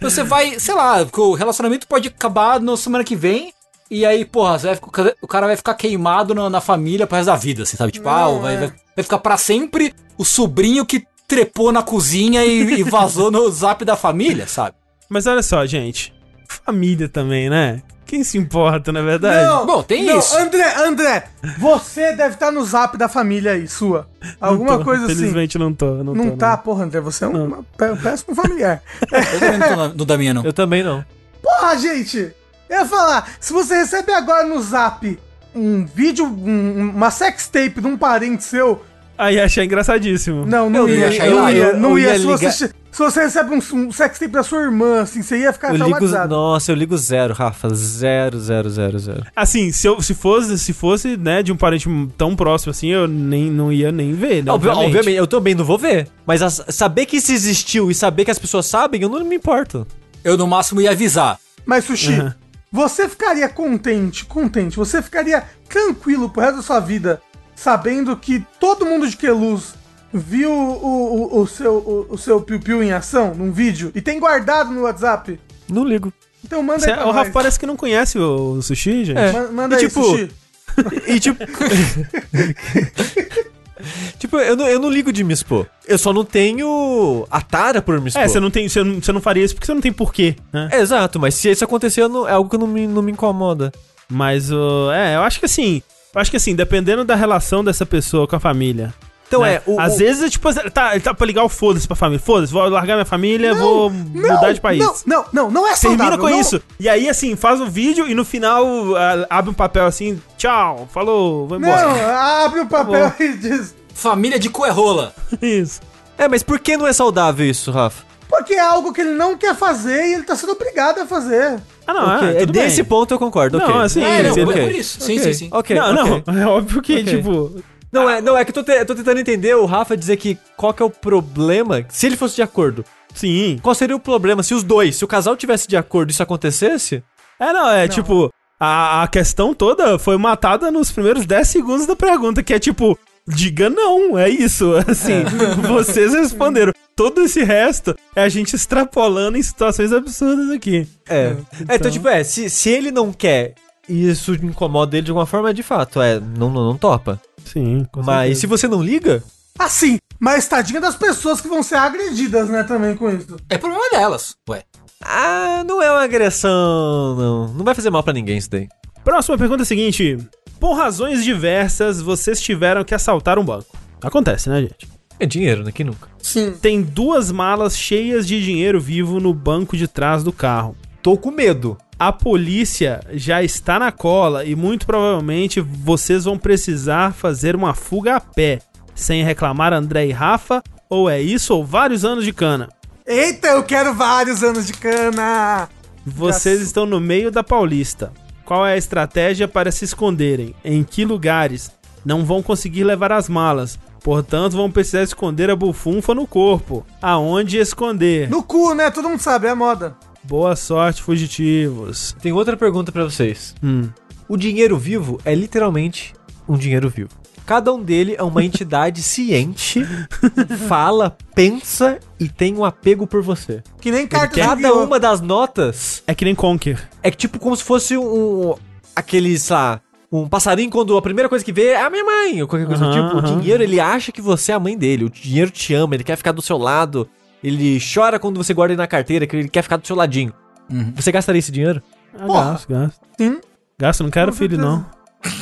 Você vai, sei lá, o relacionamento pode acabar na semana que vem. E aí, porra, ficar- o cara vai ficar queimado na, na família pro resto da vida, assim, sabe? Tipo, ah, Não, vai, é. vai, vai ficar pra sempre o sobrinho que trepou na cozinha e, e vazou no zap da família, sabe? Mas olha só, gente. Família também, né? Quem se importa, na verdade? Não, Bom, tem não, isso. André, André, você deve estar no zap da família aí, sua. Não Alguma tô, coisa assim. Felizmente não tô. Não, Não tô, tá, porra, André, você é um Não. pé- péssimo familiar. Eu também não tô na- no da minha, não. Eu também não. Porra, gente! Eu ia falar, se você recebe agora no zap um vídeo, um- uma sextape de um parente seu, Aí achei engraçadíssimo. não, não Eu ia, ia achar não ia, não Eu ia. ia se, você, ligar- se você recebe um, um sextape da sua irmã, assim, você ia ficar Eu ligo, traumatizado. nossa, eu ligo zero, Rafa. Zero, zero, zero, zero. Assim, se, eu, se fosse, se fosse, né, de um parente tão próximo assim, eu nem, não ia nem ver, né? Obvi- obviamente. obviamente, eu também não vou ver. Mas as- saber que isso existiu e saber que as pessoas sabem, eu não me importo. Eu no máximo ia avisar. Mas, Sushi, Uhum. Você ficaria contente, contente, você ficaria tranquilo pro resto da sua vida, sabendo que todo mundo de Queluz viu o, o, o seu, o, o seu piu-piu em ação num vídeo e tem guardado no WhatsApp? Não ligo. Então manda Cê- aí pra o Rafa nós. parece que não conhece o, o sushi, gente. É. Ma- Manda E aí, tipo, Sushi. E tipo. tipo, eu não, eu não ligo de me expor. Eu só não tenho a tara por me expor. É, você não tem, você não, você não faria isso porque você não tem porquê, né? É, exato, mas se isso acontecer, eu não- é algo que não me, não me incomoda. Mas o, é, eu acho que assim, eu acho que assim, dependendo da relação dessa pessoa com a família. Então né? é, o, às o- vezes é tipo, ele tá, ele tá pra ligar o foda-se pra família. Foda-se, vou largar minha família, vou mudar de país. Não, não, não, não é saudável. Termina com não- isso. E aí, assim, faz um vídeo e no final ah, abre um papel assim, tchau, falou, vou embora. Não, abre o papel e diz. Família de cu é. Isso. É, mas por que não é saudável isso, Rafa? Porque é algo que ele não quer fazer e ele tá sendo obrigado a fazer. Ah, não, Ok, é, é desse bem. ponto eu concordo, Não, ok. assim, É, não, é por isso. Sim, Ok, sim, sim. Ok, não, não, é óbvio que, tipo... Não, é, não, é que eu tô, te- eu tô tentando entender o Rafa dizer que qual que é o problema, se ele fosse de acordo. Sim. Qual seria o problema se os dois, se o casal tivesse de acordo e isso acontecesse? É, não, é tipo... A, a questão toda foi matada nos primeiros 10 segundos da pergunta, que é tipo... Diga não, é isso. Assim, vocês responderam. Todo esse resto é a gente extrapolando em situações absurdas aqui. É. É, então, tipo, é, se, se ele não quer e isso incomoda ele de alguma forma, de fato, é, não, não, não topa. Sim, com Mas certeza. se você não liga, Assim, mas tadinha das pessoas que vão ser agredidas, né, também com isso. É problema delas. Ué. ah, não é uma agressão, não. Não vai fazer mal pra ninguém isso daí. Próxima pergunta é a seguinte: Por razões diversas, vocês tiveram que assaltar um banco. Acontece, né, gente? É dinheiro, né? Que nunca. Sim. Tem duas malas cheias de dinheiro vivo no banco de trás do carro. Tô com medo. A polícia já está na cola e muito provavelmente vocês vão precisar fazer uma fuga a pé, sem reclamar André e Rafa, ou é isso ou vários anos de cana. Eita, eu quero vários anos de cana! Vocês estão no meio da Paulista. Qual é a estratégia para se esconderem? Em que lugares? Não vão conseguir levar as malas. Portanto, vão precisar esconder a bufunfa no corpo. Aonde esconder? No cu, né? Todo mundo sabe, é moda. Boa sorte, fugitivos. Tem outra pergunta pra vocês. Hum. O dinheiro vivo é literalmente um dinheiro vivo. Cada um dele é uma entidade ciente, fala, pensa e tem um apego por você. Que nem carta Cada uma das notas É que nem Conker. é tipo como se fosse um. aquele, sei lá, um passarinho quando a primeira coisa que vê é a minha mãe, ou qualquer coisa do tipo. O aham. dinheiro, ele acha que você é a mãe dele. O dinheiro te ama, ele quer ficar do seu lado. Ele chora quando você guarda ele na carteira, que ele quer ficar do seu ladinho. Uhum. Você gastaria esse dinheiro? Ah, Porra. gasto, gasto. Sim. Gasto, não quero Com filho, certeza.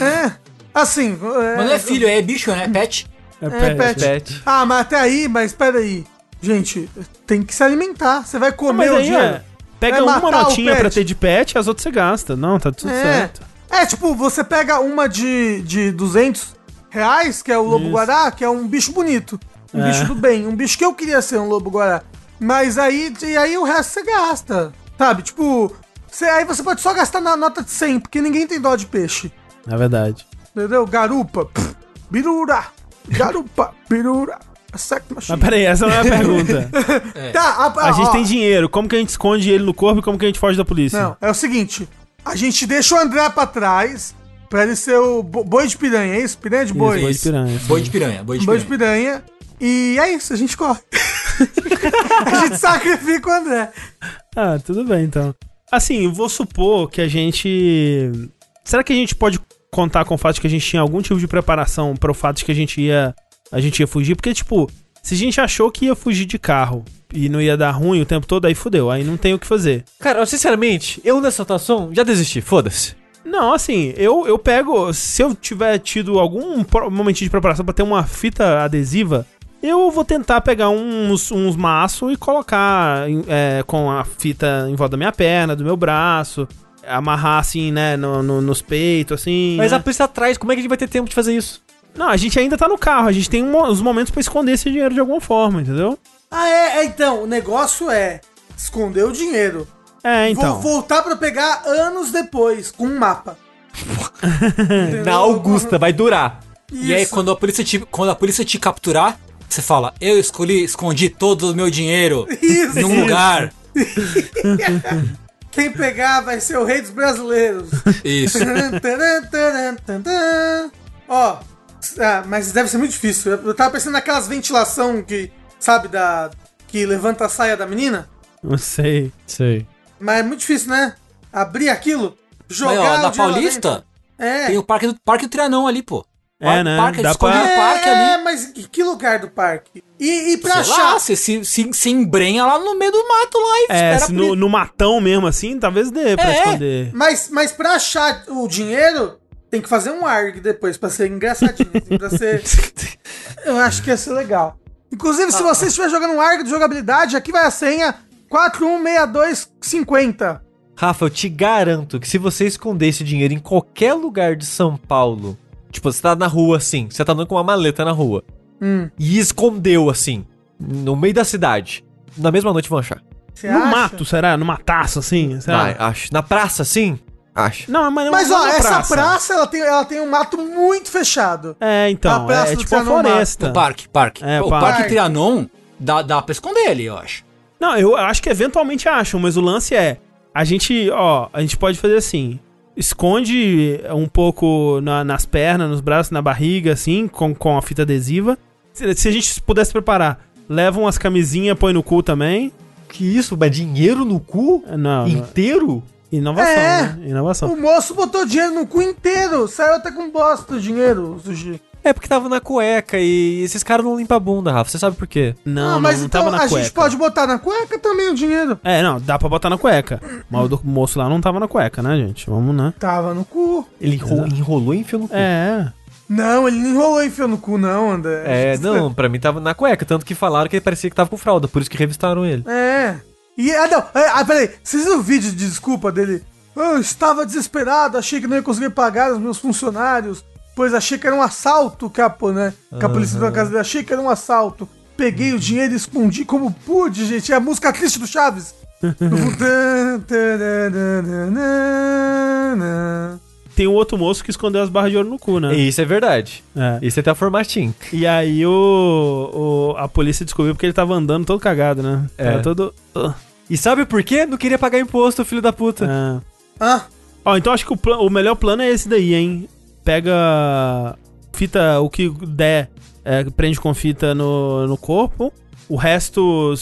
não. É. Assim. Mas não é filho, é bicho, né? É pet. É, É, pet. pet. Pet. Ah, mas até aí, mas peraí. Gente, tem que se alimentar. Você vai Não, comer mas o aí dinheiro? é, pega uma notinha pra ter de pet, as outras você gasta. Não, tá tudo É. certo. É, tipo, você pega uma de, de 200 reais, que é o Isso. lobo-guará, que é um bicho bonito. Um É. bicho do bem. Um bicho que eu queria ser um lobo-guará. Mas aí, e aí o resto você gasta. Sabe? Tipo, você, aí você pode só gastar na nota de 100, porque ninguém tem dó de peixe. É verdade. Entendeu? Garupa, pff, birura. Garupa, birura. Mas peraí, essa não é a pergunta. Tá, A gente ó, tem dinheiro. Como que a gente esconde ele no corpo e como que a gente foge da polícia? Não, é o seguinte. A gente deixa o André pra trás, pra ele ser o bo- boi de piranha, é isso? Piranha de Isso, boi. boi de piranha. Boi de piranha, boi de Boi de piranha. E é isso, a gente corre. a gente sacrifica o André. Ah, tudo bem então. Assim, vou supor que a gente. Será que a gente pode contar com o fato de que a gente tinha algum tipo de preparação para o fato de que a gente ia. A gente ia fugir? Porque, tipo, se a gente achou que ia fugir de carro e não ia dar ruim o tempo todo, aí fudeu. Aí não tem o que fazer. Cara, sinceramente, eu nessa situação já desisti, foda-se. Não, assim, eu, eu pego. Se eu tiver tido algum momentinho de preparação pra ter uma fita adesiva, eu vou tentar pegar uns, uns maços e colocar é, com a fita em volta da minha perna, do meu braço, amarrar assim, né, no, no- nos peitos, assim. Mas né? a polícia atrás, como é que a gente vai ter tempo de fazer isso? Não, a gente ainda tá no carro, a gente tem um- uns momentos pra esconder esse dinheiro de alguma forma, entendeu? Ah, é, é, então, o negócio é esconder o dinheiro. É, então. Vou voltar pra pegar anos depois, com um mapa. Na Augusta, vai durar. E aí, quando a, polícia te, quando a polícia te capturar, você fala: Eu escolhi, escondi todo o meu dinheiro Isso, num isso. lugar. Quem pegar vai ser o rei dos brasileiros. Isso. Ó, ah, mas deve ser muito difícil. Eu tava pensando naquelas ventilação que, sabe, da. que levanta a saia da menina. Não sei. Sei. Mas é muito difícil, né? Abrir aquilo, jogar. Mas, ó, o da Paulista. É. tem o Parque do, parque do Trianão ali, pô. É, né? Parque, Dá pra- no parque é, ali. mas que lugar do parque? E, e pra Sei achar. lá, você se, se, se embrenha lá no meio do mato lá e É, espera no, no matão mesmo assim, talvez dê pra É. esconder. Mas, mas pra achar o dinheiro, tem que fazer um ARG depois, pra ser engraçadinho. assim, pra ser. Eu acho que ia ser legal. Inclusive, Ah. se você estiver jogando um ARG de jogabilidade, aqui vai a senha 416250. Rafa, eu te garanto que se você esconder esse dinheiro em qualquer lugar de São Paulo, tipo, você tá na rua assim, você tá andando com uma maleta na rua, Hum, e escondeu assim, no meio da cidade, na mesma noite vão achar. você No acha? mato, será? No mataço, assim? Será? Ah, acho. Na praça, assim? Acho. Não, mas, Mas não ó, na essa praça, ela, tem, ela tem um mato muito fechado. É, então. A praça é, do tipo a Trianon floresta. No parque, parque. É, o parque. parque Trianon dá, dá pra esconder ali, eu acho. Não, eu acho que eventualmente acham, mas o lance é. A gente, ó, a gente pode fazer assim. Esconde um pouco na- nas pernas, nos braços, na barriga, assim, com, com a fita adesiva. Se, se a gente pudesse preparar, leva umas camisinhas, põe no cu também. Que isso? Mas dinheiro no cu? Não, não. Inteiro? Inovação, É. né? Inovação. O moço botou dinheiro no cu inteiro. Saiu até com bosta o dinheiro, Sushi. É porque tava na cueca e esses caras não limpam a bunda, Rafa. Você sabe por quê? Não, ah, mas não, não então tava na a cueca. gente pode botar na cueca também o dinheiro. É, não, dá pra botar na cueca. Mas o do moço lá não tava na cueca, né, gente? Vamos, né? Tava no cu. Ele enro- enrolou e enfiou no cu. É. Não, ele não enrolou e enfiou no cu, não, André. É, não, pra mim tava na cueca. Tanto que falaram que ele parecia que tava com fralda, por isso que revistaram ele. É. E, ah, não. é, Ah, peraí. Vocês viram o vídeo de desculpa dele? Eu estava desesperado, achei que não ia conseguir pagar os meus funcionários, pois achei que era um assalto, capo, né? Que a polícia entrou na casa dele, achei que era um assalto. Peguei o dinheiro e escondi como pude, gente. É a música triste do Chaves. Tem um outro moço que escondeu as barras de ouro no cu, né? E isso é verdade. É. Isso é até formatinho. E aí o, o- a polícia descobriu porque ele tava andando todo cagado, né? É. Tava todo. uh, E sabe por quê? Não queria pagar imposto, filho da puta. é. Ah, Ó, então acho que o, o melhor plano é esse daí, hein? Pega fita, o que der, é, prende com fita no, no corpo. O resto.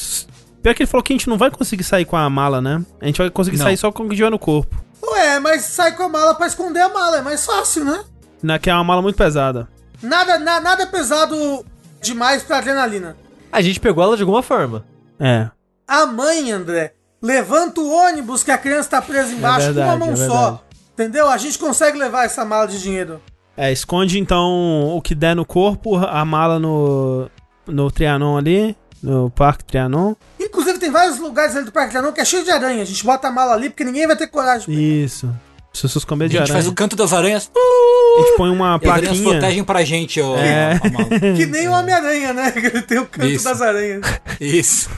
Pior que ele falou que a gente não vai conseguir sair com a mala, né? A gente vai conseguir Não. sair só com o que tiver no corpo. ué, mas sai com a mala pra esconder a mala, é mais fácil, né? Na, que é uma mala muito pesada. Nada, na- nada pesado demais pra adrenalina. A gente pegou ela de alguma forma. É. A mãe, André, levanta o ônibus que a criança tá presa embaixo com uma verdade, mão é só. Entendeu? A gente consegue levar essa mala de dinheiro. É, esconde então o que der no corpo, a mala no, no Trianon ali, no Parque Trianon. Inclusive, tem vários lugares ali do Parque Trianon que é cheio de aranha. A gente bota a mala ali porque ninguém vai ter coragem. Isso. Se vocês comer A de gente aranha, faz o canto das aranhas a gente põe uma e as aranhas plaquinha. protegem pra gente, ó. É. a mala. Que nem o Homem-Aranha, né? Que ele tem o canto Isso. das aranhas. Isso.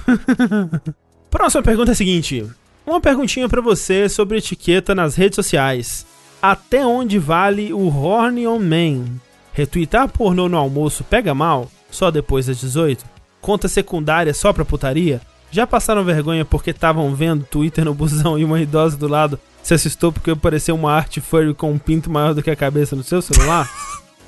Próxima pergunta é a seguinte: uma perguntinha pra você sobre etiqueta nas redes sociais. Até onde vale o Horny on Man? Retweetar pornô no almoço pega mal? Só depois das 18? Conta secundária só pra putaria? Já passaram vergonha porque estavam vendo Twitter no busão e uma idosa do lado se assustou porque apareceu uma arte furry com um pinto maior do que a cabeça no seu celular?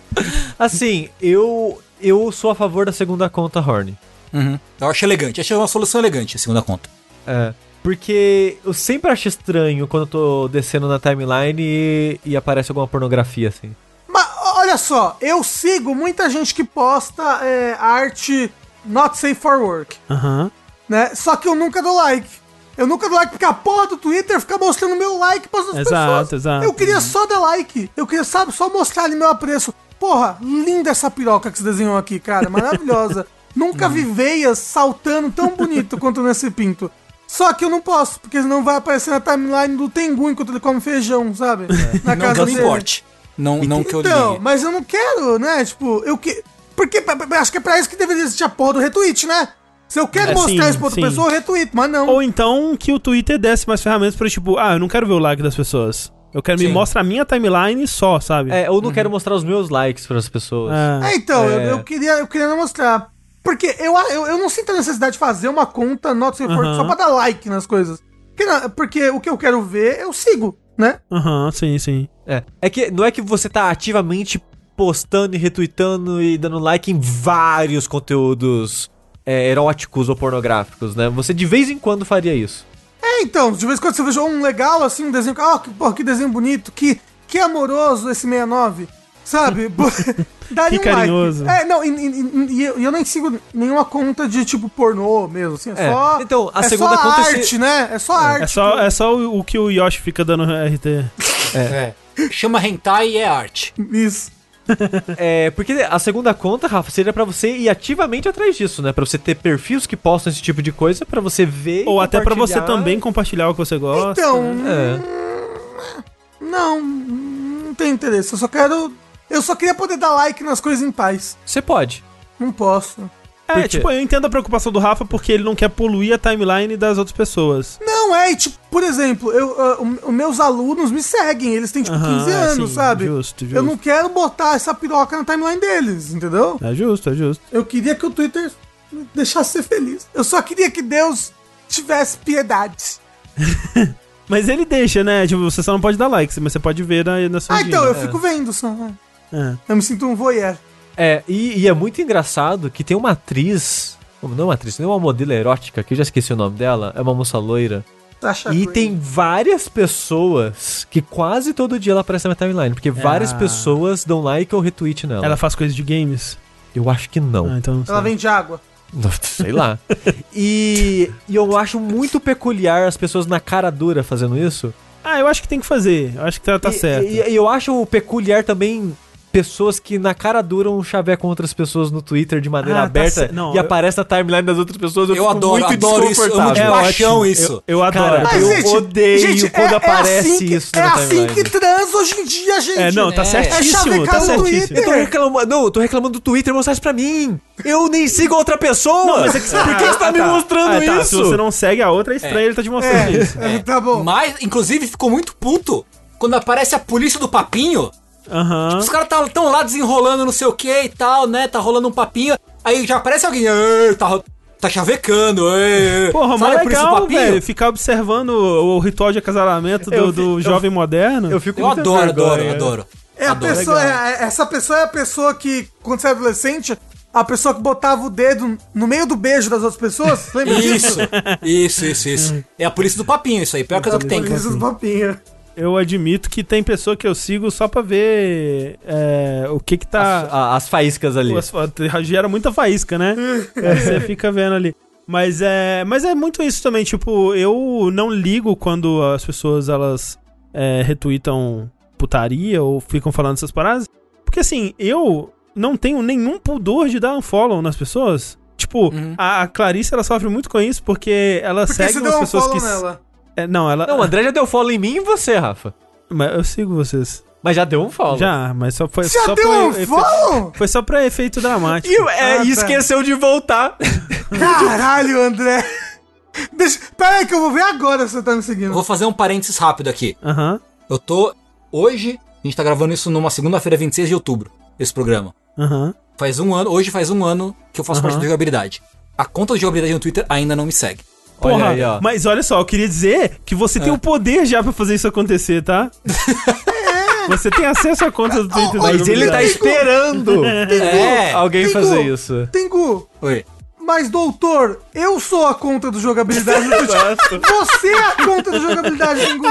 Assim, eu eu sou a favor da segunda conta Horny. Uhum. Eu acho elegante. Achei uma solução elegante, a segunda conta. É. Porque eu sempre acho estranho quando eu tô descendo na timeline e, e aparece alguma pornografia assim. Mas olha só, eu sigo muita gente que posta é, arte not safe for work, Aham. né? Só que eu nunca dou like. Eu nunca dou like porque a porra do Twitter fica mostrando meu like para as Exato, pessoas. exato. Eu queria só dar like. Eu queria, sabe, só mostrar ali meu apreço. Porra, linda essa piroca que você desenhou aqui, cara. Maravilhosa. nunca vi veias saltando tão bonito quanto nesse pinto. Só que eu não posso, porque senão vai aparecer na timeline do Tengu enquanto ele come feijão, sabe? Na Não que eu importe. Não, não que eu Então, mas eu não quero, né? Tipo, eu que. Porque acho que é pra isso que deveria existir a porra do retweet, né? Se eu quero É, mostrar sim, isso pra outra sim. pessoa, eu retweet, mas não. Ou então que o Twitter desse mais ferramentas pra tipo, ah, eu não quero ver o like das pessoas. Eu quero me Sim. mostra a minha timeline só, sabe? É, eu não quero mostrar os meus likes pras pessoas. É. É, então, Eu, É. eu queria, eu queria não mostrar. Porque eu, eu, eu não sinto a necessidade de fazer uma conta not safe Aham. só pra dar like nas coisas. Porque, porque o que eu quero ver, eu sigo, né? Aham, sim, sim. É. É que não é que você tá ativamente postando e retweetando e dando like em vários conteúdos é, eróticos ou pornográficos, né? Você de vez em quando faria isso. É, então, de vez em quando você vê um legal, assim, um desenho, ó, que, porra, que desenho bonito, que, que amoroso esse 69, sabe? Daria Que um like. É, não, e, e- e eu, e eu nem sigo nenhuma conta de, tipo, pornô mesmo, assim, é, É, só... então, a é segunda só conta é arte, se- né? É só arte. É só, é só o, o que o Yoshi fica dando RT. É. Chama hentai e é arte. Isso. É, porque a segunda conta, Rafa, seria pra você ir ativamente atrás disso, né? Pra você ter perfis que postam esse tipo de coisa, pra você ver. e Ou até pra você também compartilhar o que você gosta. Então, né? É. não, não tem interesse. Eu só quero... Eu só queria poder dar like nas coisas em paz. Você pode. Não posso. É, tipo, eu entendo a preocupação do Rafa porque ele não quer poluir a timeline das outras pessoas. Não, é, e, tipo, por exemplo, eu, o- os meus alunos me seguem, eles têm, tipo, Aham, 15 é, anos, sim, sabe? justo, justo. Eu não quero botar essa piroca na timeline deles, entendeu? É justo, é justo. Eu queria que o Twitter me deixasse ser feliz. Eu só queria que Deus tivesse piedade. Mas ele deixa, né? Tipo, você só não pode dar like, mas você pode ver na, na sua Ah, então, eu vida. fico vendo só. É. Eu me sinto um voyeur. É, e, e é muito engraçado que tem uma atriz. Não é uma atriz, tem uma modelo erótica, que eu já esqueci o nome dela. É uma moça loira. Sasha E tem várias pessoas que quase todo dia ela aparece na minha timeline. Porque várias Ah. pessoas dão like ou retweet nela. Ela faz coisas de games? Eu acho que não. Ah, então não. Ela vende água. Sei lá. e, e eu acho muito peculiar as pessoas na cara dura fazendo isso. Ah, eu acho que tem que fazer. Eu acho que tá, tá e, certo. E, e eu acho peculiar também pessoas que na cara duram um chaveco outras pessoas no Twitter de maneira Ah, tá aberta cer- não, e eu- aparece na timeline das outras pessoas. Eu, Eu fico adoro, muito adoro isso, amo de. É paixão ótimo. isso. Eu, eu adoro. Cara, Mas, eu gente, odeio gente, quando é- é aparece assim que- isso É na assim timeline. que transa hoje em dia, gente. É, não, tá É. certíssimo, chavecar tá certíssimo. Eu tô reclamando. Não, eu tô reclamando do Twitter mostrar isso pra mim. Eu nem sigo a outra pessoa. Por que você tá me mostrando Ah, tá, isso? Se você não segue a outra, é estranho ele tá te mostrando isso. É, tá bom. Mas, inclusive, ficou muito puto quando aparece a polícia do papinho. Aham. Os caras tão, tão lá desenrolando não sei o que e tal, né? Tá rolando um papinho. Aí já aparece alguém, "Ê, tá, tá chavecando, ê." Porra, mas do legal, papinho? velho. Ficar observando o, o ritual de acasalamento do, Eu vi- do eu- jovem moderno. Eu fico Eu adoro, adoro, vergonha. adoro. É a Adoro. pessoa, é- essa pessoa é a pessoa que, quando você é adolescente, a pessoa que botava o dedo no meio do beijo das outras pessoas. Lembra disso? Isso, isso, isso, isso. É a polícia do papinho, isso aí. Pior coisa que tem. Polícia do papinho. Eu admito que tem pessoa que eu sigo só pra ver é, o que que tá. A- As faíscas ali. As- Gera muita faísca, né? É, Você fica vendo ali. Mas é, mas é muito isso também, tipo, eu não ligo quando as pessoas elas é, retweetam putaria ou ficam falando essas paradas. Porque assim, eu não tenho nenhum pudor de dar um follow nas pessoas. Tipo, Uhum. a, Clarice ela sofre muito com isso porque ela Porque segue você umas deu um pessoas que. nela. É, não, ela. Não, o André já deu follow em mim e em você, Rafa. Mas eu sigo vocês. Mas já deu um follow. Já, mas só foi. Já só deu um efe- follow? Foi só pra efeito dramático. E, é, Ah, e tá. esqueceu de voltar. Caralho, André. Deixa, pera aí que eu vou ver agora se você tá me Eu seguindo. vou fazer um parênteses rápido aqui. Aham, Eu tô. Hoje, a gente tá gravando isso numa segunda-feira, 26 de outubro, esse programa. aham. Faz um ano, hoje faz um ano que eu faço Aham. parte da jogabilidade. A conta de jogabilidade no Twitter ainda não me segue. Olha Porra, aí, ó. mas olha só, eu queria dizer que você tem o poder já pra fazer isso acontecer, tá? Você tem acesso à conta do Twitter. da Mas ele tá esperando É. alguém Tengu, fazer isso. Tengu, Oi. mas doutor, eu sou a conta do jogabilidade Twitter. Você é a conta do jogabilidade, Tengu.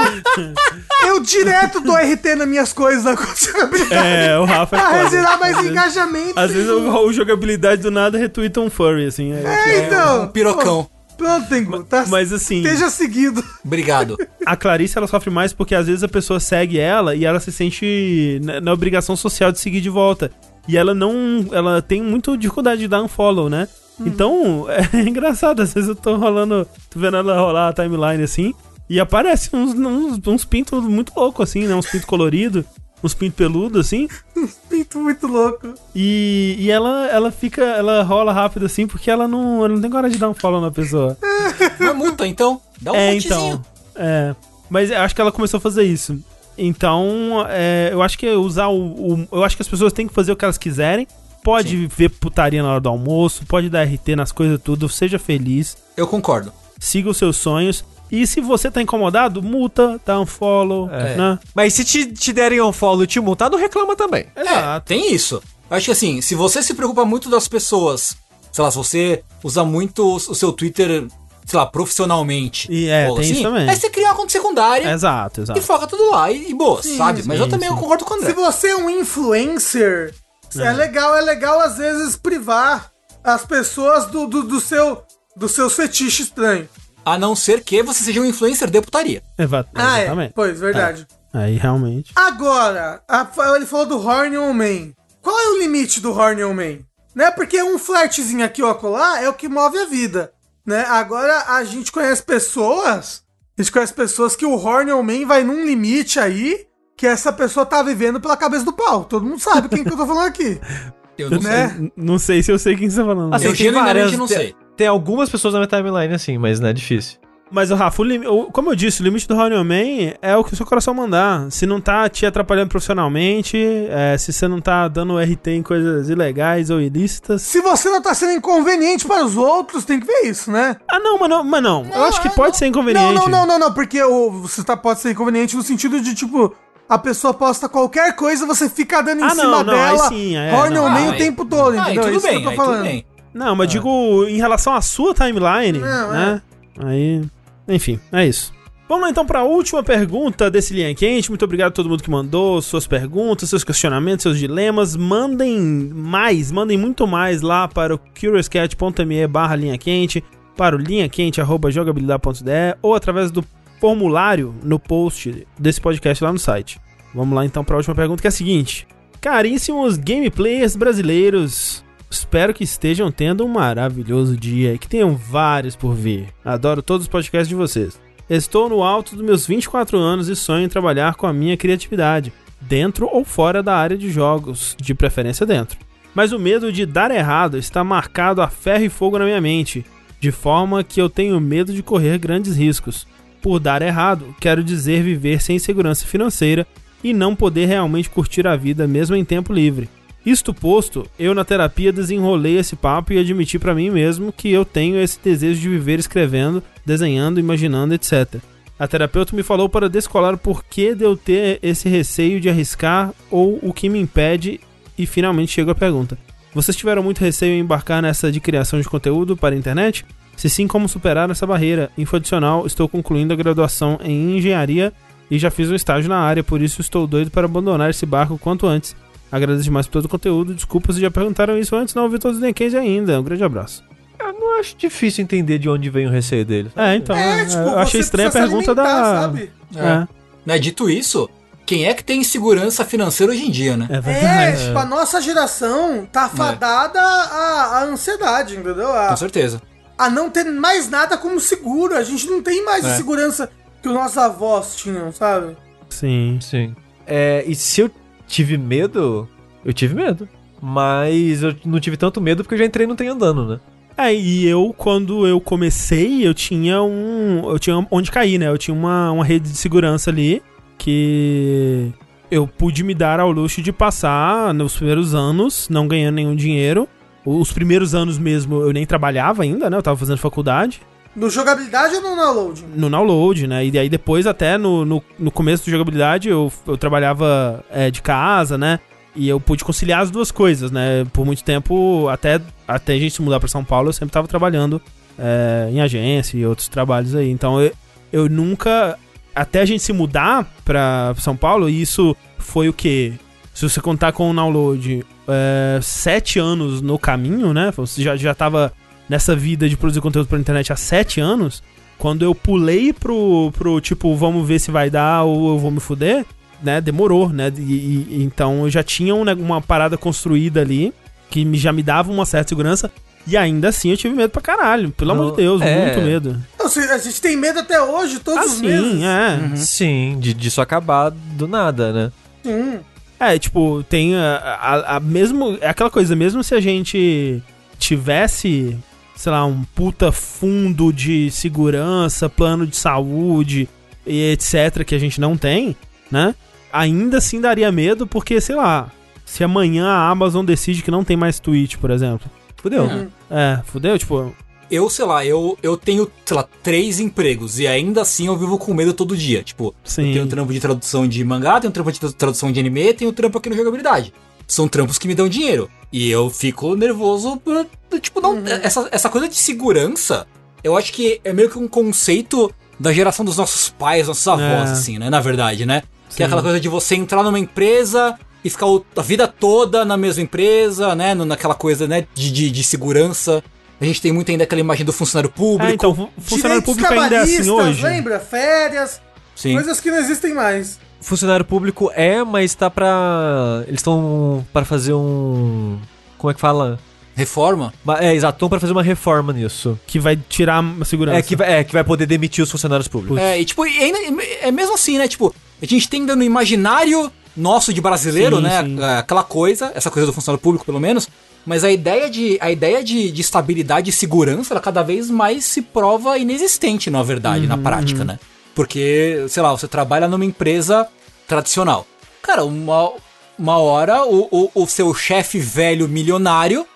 Eu direto dou RT nas minhas coisas da conta de jogabilidade. É, o Rafa é Pra gerar mais engajamento. Às vezes o, jogabilidade do nada retweeta um furry, assim. é- É, então. Um pirocão. Pô, Pronto. Tá, Mas assim, Esteja seguido. Obrigado. a Clarice ela sofre mais porque às vezes a pessoa segue ela e ela se sente na, na obrigação social de seguir de volta. E ela não. Ela tem muita dificuldade de dar um follow, né? Então, é engraçado. Às vezes eu tô rolando. tô vendo ela rolar a timeline assim. E aparece uns, uns, uns pintos muito loucos, assim, né? Uns pintos coloridos, uns pintos peludos, assim. Pinto muito louco. E, e ela, ela fica. Ela rola rápido assim porque ela não, ela não tem coragem de dar um follow na pessoa. Mas multa, então. Dá um é, então. É. Mas eu acho que ela começou a fazer isso. Então, é, eu acho que usar o, o- Eu acho que as pessoas têm que fazer o que elas quiserem. Pode ver putaria na hora do almoço, pode dar RT nas coisas tudo, seja feliz, Eu concordo. siga os seus sonhos. E se você tá incomodado, multa, dá um follow, É. né? Mas se te, te derem um follow e te multar, não reclama também. É, tem isso. Eu acho que assim, se você se preocupa muito das pessoas, sei lá, se você usa muito o seu Twitter, sei lá, profissionalmente. E é, tem isso também. Aí você cria uma conta secundária Exato, e exato. foca tudo lá e, e boa, sabe? Mas eu sim, também eu sim. concordo com o Se André. você é um influencer, é. legal, é legal às vezes privar as pessoas do, do, do seu do seu fetiche estranho. A não ser que você seja um influencer de putaria. Eva- Ah, é. Exatamente. Pois, verdade. Aí realmente. Agora, a- ele falou do Horny on Man. Qual é o limite do Horny on Man? Né? Porque um flertezinho aqui ou acolá é o que move a vida. Né? Agora a gente conhece pessoas. A gente conhece pessoas que o Horny on Man vai num limite aí que essa pessoa tá vivendo pela cabeça do pau. Todo mundo sabe quem que eu tô falando aqui. Eu não Né? sei. Não sei se eu sei quem você tá falando. Assim, Eu genuinamente não tem, sei. Tem algumas pessoas na minha timeline assim, mas não é difícil. Mas o Rafa, o lim- como eu disse, o limite do Honey Man é o que o seu coração mandar. Se não tá te atrapalhando profissionalmente, é, se você não tá dando RT em coisas ilegais ou ilícitas. Se você não tá sendo inconveniente para os outros, tem que ver isso, né? Ah, não, mas não, mas não. eu acho que é, pode não. ser inconveniente. Não, não, não, não, não, porque o, você tá, pode ser inconveniente no sentido de, tipo, a pessoa posta qualquer coisa, você fica dando em Ah, cima não, não, dela, sim, é, não. Ah, man o tempo todo, entendeu? tudo Isso bem, que eu aí tô tudo falando. Não, mas digo em relação à sua timeline, Não, né? Aí, enfim, é isso. Vamos lá então para a última pergunta desse linha quente. Muito obrigado a todo mundo que mandou suas perguntas, seus questionamentos, seus dilemas. Mandem mais, mandem muito mais lá para o curiouscat.me barra linha quente, para o linha quente arroba jogabilidade.de ou através do formulário no post desse podcast lá no site. Vamos lá então para a última pergunta que é a seguinte: Caríssimos gameplayers brasileiros, espero que estejam tendo um maravilhoso dia e que tenham vários por vir. Adoro todos os podcasts de vocês. Estou no alto dos meus 24 anos e sonho em trabalhar com a minha criatividade, dentro ou fora da área de jogos, de preferência dentro. Mas o medo de dar errado está marcado a ferro e fogo na minha mente, de forma que eu tenho medo de correr grandes riscos. Por dar errado, quero dizer viver sem segurança financeira e não poder realmente curtir a vida mesmo em tempo livre. Isto posto, eu na terapia desenrolei esse papo e admiti pra mim mesmo que eu tenho esse desejo de viver escrevendo, desenhando, imaginando, etc. A terapeuta me falou para descolar o porquê de eu ter esse receio de arriscar ou o que me impede e finalmente chego à pergunta. Vocês tiveram muito receio em embarcar nessa de criação de conteúdo para a internet? Se sim, como superar essa barreira? Info adicional, estou concluindo a graduação em engenharia e já fiz um estágio na área, por isso estou doido para abandonar esse barco quanto antes. Agradeço demais por todo o conteúdo. Desculpa se já perguntaram isso antes, não ouvi todos os DKs ainda. Um grande abraço. Eu não acho difícil entender de onde vem o receio dele. É, então. é, tipo, eu achei estranha a pergunta da. sabe? É, Né, dito isso, quem é que tem segurança financeira hoje em dia, né? é É, verdade. tipo, a nossa geração tá fadada à, à ansiedade, entendeu? A, Com certeza. a não ter mais nada como seguro. A gente não tem mais a É. segurança que os nossos avós tinham, sabe? Sim. Sim. É, e se eu tive medo, eu tive medo. Mas eu não tive tanto medo porque eu já entrei no trem andando, né? É, e eu, quando eu comecei, eu tinha um. Eu tinha onde cair, né? Eu tinha uma, uma rede de segurança ali que eu pude me dar ao luxo de passar nos primeiros anos, não ganhando nenhum dinheiro. Os primeiros anos mesmo eu nem trabalhava ainda, né? Eu tava fazendo faculdade. No jogabilidade ou no download? no download, né? E aí depois, até no, no, no começo do jogabilidade, eu, eu trabalhava é, de casa, né? E eu pude conciliar as duas coisas, né? Por muito tempo, até, até a gente se mudar pra São Paulo, eu sempre tava trabalhando é, em agência e outros trabalhos aí. Então eu, eu nunca. Até a gente se mudar pra São Paulo, isso foi o quê? Se você contar com o download, é, sete anos no caminho, né? Você já, já tava nessa vida de produzir conteúdo pra internet há sete anos. Quando eu pulei pro, pro tipo, vamos ver se vai dar ou eu vou me fuder, né? Demorou, né? E, e- então eu já tinha um ne- uma parada construída ali que me, já me dava uma certa segurança. E ainda assim eu tive medo pra caralho. Pelo amor de Deus, É. muito medo. Não, a gente tem medo até hoje, todos os meses. Assim, é. Sim, de, disso acabar do nada, né? Sim. É, tipo, tem a, a, a mesmo. É aquela coisa, mesmo se a gente tivesse, sei lá, um puta fundo de segurança, plano de saúde e etc., que a gente não tem, né? Ainda assim daria medo, porque, sei lá, se amanhã a Amazon decide que não tem mais Twitch, por exemplo. Fudeu. Uhum. É, fudeu, tipo. eu, sei lá, eu, eu tenho, sei lá, três empregos e ainda assim eu vivo com medo todo dia. Tipo, Sim. eu tenho um trampo de tradução de mangá, tenho um trampo de tradução de anime, tenho um trampo aqui no jogabilidade. São trampos que me dão dinheiro. E eu fico nervoso por, tipo, não. Essa, essa coisa de segurança, eu acho que é meio que um conceito da geração dos nossos pais, nossos avós, É. assim, né? Na verdade, né? Que Sim. é aquela coisa de você entrar numa empresa e ficar a vida toda na mesma empresa, né? Naquela coisa, né? De, de, de segurança. A gente tem muito ainda aquela imagem do funcionário público. Ah, então, fu- funcionário Direitos público ainda é assim hoje? Lembra? Férias, Sim. coisas que não existem mais. Funcionário público é, mas tá pra. Eles estão para fazer um. Como é que fala? Reforma? É, exato, estão pra fazer uma reforma nisso. Que vai tirar a segurança. É que, vai- é que vai poder demitir os funcionários públicos. É, e tipo, ainda, é mesmo assim, né? Tipo, a gente tem ainda no imaginário nosso de brasileiro, Sim, né? sim. a- Aquela coisa, essa coisa do funcionário público, pelo menos. Mas a ideia de, a ideia de, de estabilidade e segurança, ela cada vez mais se prova inexistente, na verdade, Uhum, na prática, né? Porque, sei lá, você trabalha numa empresa tradicional. Cara, uma, uma hora o, o, o seu chefe velho milionário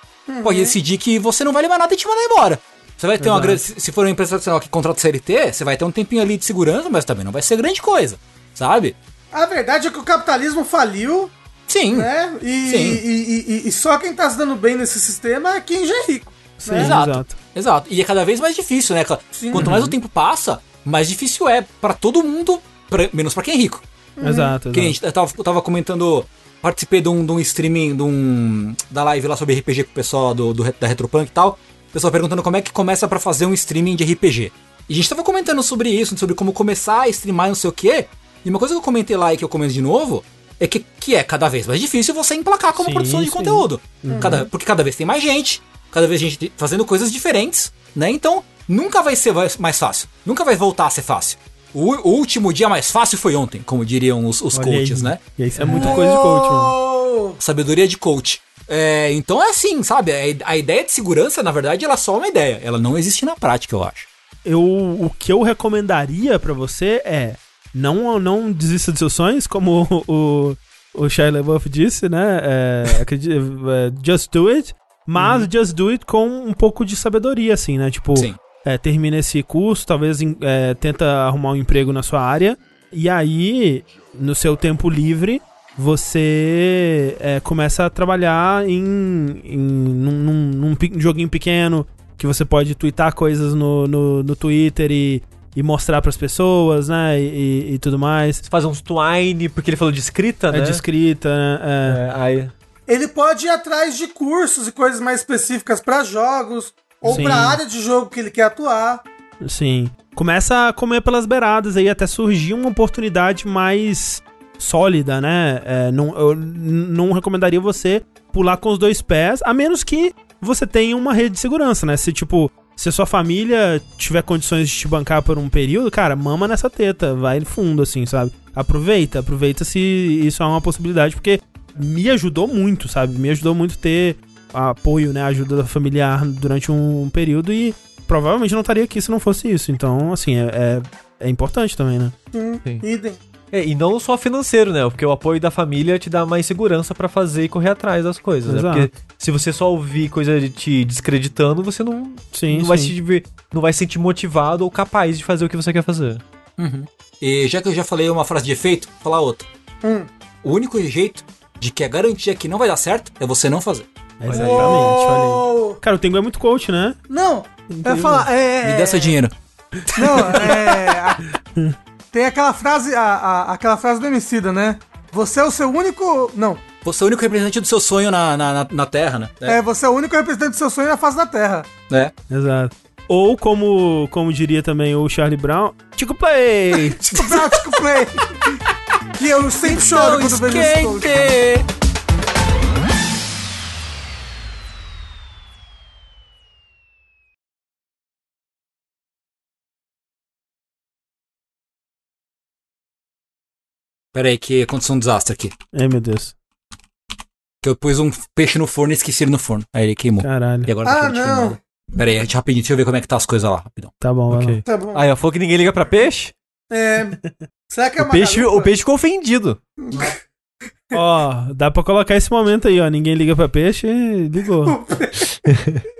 pode decidir que você não vale mais nada e te mandar embora. Você vai ter uma Exato. grande. Se for uma empresa tradicional que contrata CLT, você vai ter um tempinho ali de segurança, mas também não vai ser grande coisa, sabe? A verdade é que o capitalismo faliu, Sim. né? E, Sim. e- e- e só quem tá se dando bem nesse sistema é quem já é rico. Sim, né? Exato. exato. Exato. E é cada vez mais difícil, né? Sim. Quanto mais o tempo passa, mais difícil é pra todo mundo, pra- menos pra quem é rico. Exato, Que nem a exato. gente eu tava, tava comentando, participei de um, de um streaming, de um, da live lá sobre RPG com o pessoal do, do, da Retropunk e tal. O pessoal perguntando como é que começa pra fazer um streaming de RPG. E a gente tava comentando sobre isso, sobre como começar a streamar e não sei o quê. E uma coisa que eu comentei lá e que eu comento de novo é que, que é cada vez mais difícil você emplacar como Sim, produção de sim. conteúdo. Cada, porque cada vez tem mais gente, cada vez gente fazendo coisas diferentes, né? Então, nunca vai ser mais fácil. Nunca vai voltar a ser fácil. O, o último dia mais fácil foi ontem, como diriam os, os Olha aí. coaches, né? E isso é muita coisa de coach, mano. Oh, Sabedoria de coach. É, então é assim, sabe? A, ideia de segurança, na verdade, ela é só uma ideia. Ela não existe na prática, eu acho. Eu, o que eu recomendaria pra você é não, não desista dos seus sonhos, como o, o, o Shia LaBeouf disse, né? É, é, just do it, mas just do it com um pouco de sabedoria, assim, né? Tipo, Sim. É, termina esse curso, talvez em- é, tenta arrumar um emprego na sua área, e aí, no seu tempo livre, você é, começa a trabalhar em, em num, num- num joguinho pequeno, que você pode twittar coisas no, no, no Twitter e, e mostrar pras pessoas, né, e, e tudo mais. Fazer uns twine, porque ele falou de escrita, né? É de escrita, né, é. É, aí, Ele pode ir atrás de cursos e coisas mais específicas pra jogos ou Sim. pra área de jogo que ele quer atuar. Sim. Começa a comer pelas beiradas aí até surgir uma oportunidade mais sólida, né? É, não, eu não recomendaria você pular com os dois pés, a menos que você tenha uma rede de segurança, né? Se, tipo, se a sua família tiver condições de te bancar por um período, cara, mama nessa teta, vai fundo, assim, sabe? Aproveita, aproveita se isso é uma possibilidade, porque me ajudou muito, sabe? Me ajudou muito ter apoio, né? Ajuda familiar durante um período e provavelmente não estaria aqui se não fosse isso. Então, assim, é, é, é importante também, né? Sim, Sim. É, e não só financeiro, né? Porque o apoio da família te dá mais segurança pra fazer e correr atrás das coisas, né? Exato. Porque se você só ouvir coisa de te descreditando, você não, Sim, não, vai sim. se, diver- não vai se sentir motivado ou capaz de fazer o que você quer fazer. E já que eu já falei uma frase de efeito, vou falar outra. Hum. O único jeito de que a garantia que não vai dar certo é você não fazer. Exatamente, olha aí. Cara, o Tengu é muito coach, né? Não, eu ia falar, é... Me dá seu dinheiro. Não, é... a- Tem aquela frase, a, a- aquela frase do Emicida, né? Você é o seu único... Não, Você é o único representante do seu sonho na, na, na, na Terra, né? é. você é o único representante do seu sonho na face da Terra. É. Exato. Ou como, como diria também o Charlie Brown, Tico Play! Tipo, prático play. que eu sempre choro quando vejo esse Pera aí, que aconteceu um desastre aqui. Ai, meu Deus. Que eu pus um peixe no forno e esqueci ele no forno. Aí ele queimou. Caralho. E agora Ah, tá não. queimado. Pera aí, rapidinho, deixa eu ver como é que tá as coisas lá, rapidão. Tá bom, Ok. Tá bom. Aí, ó, falou que ninguém liga pra peixe. É... Será que é O peixe, garupa? o peixe ficou ofendido. Ó, dá pra colocar esse momento aí, ó. Ninguém liga pra peixe, ligou.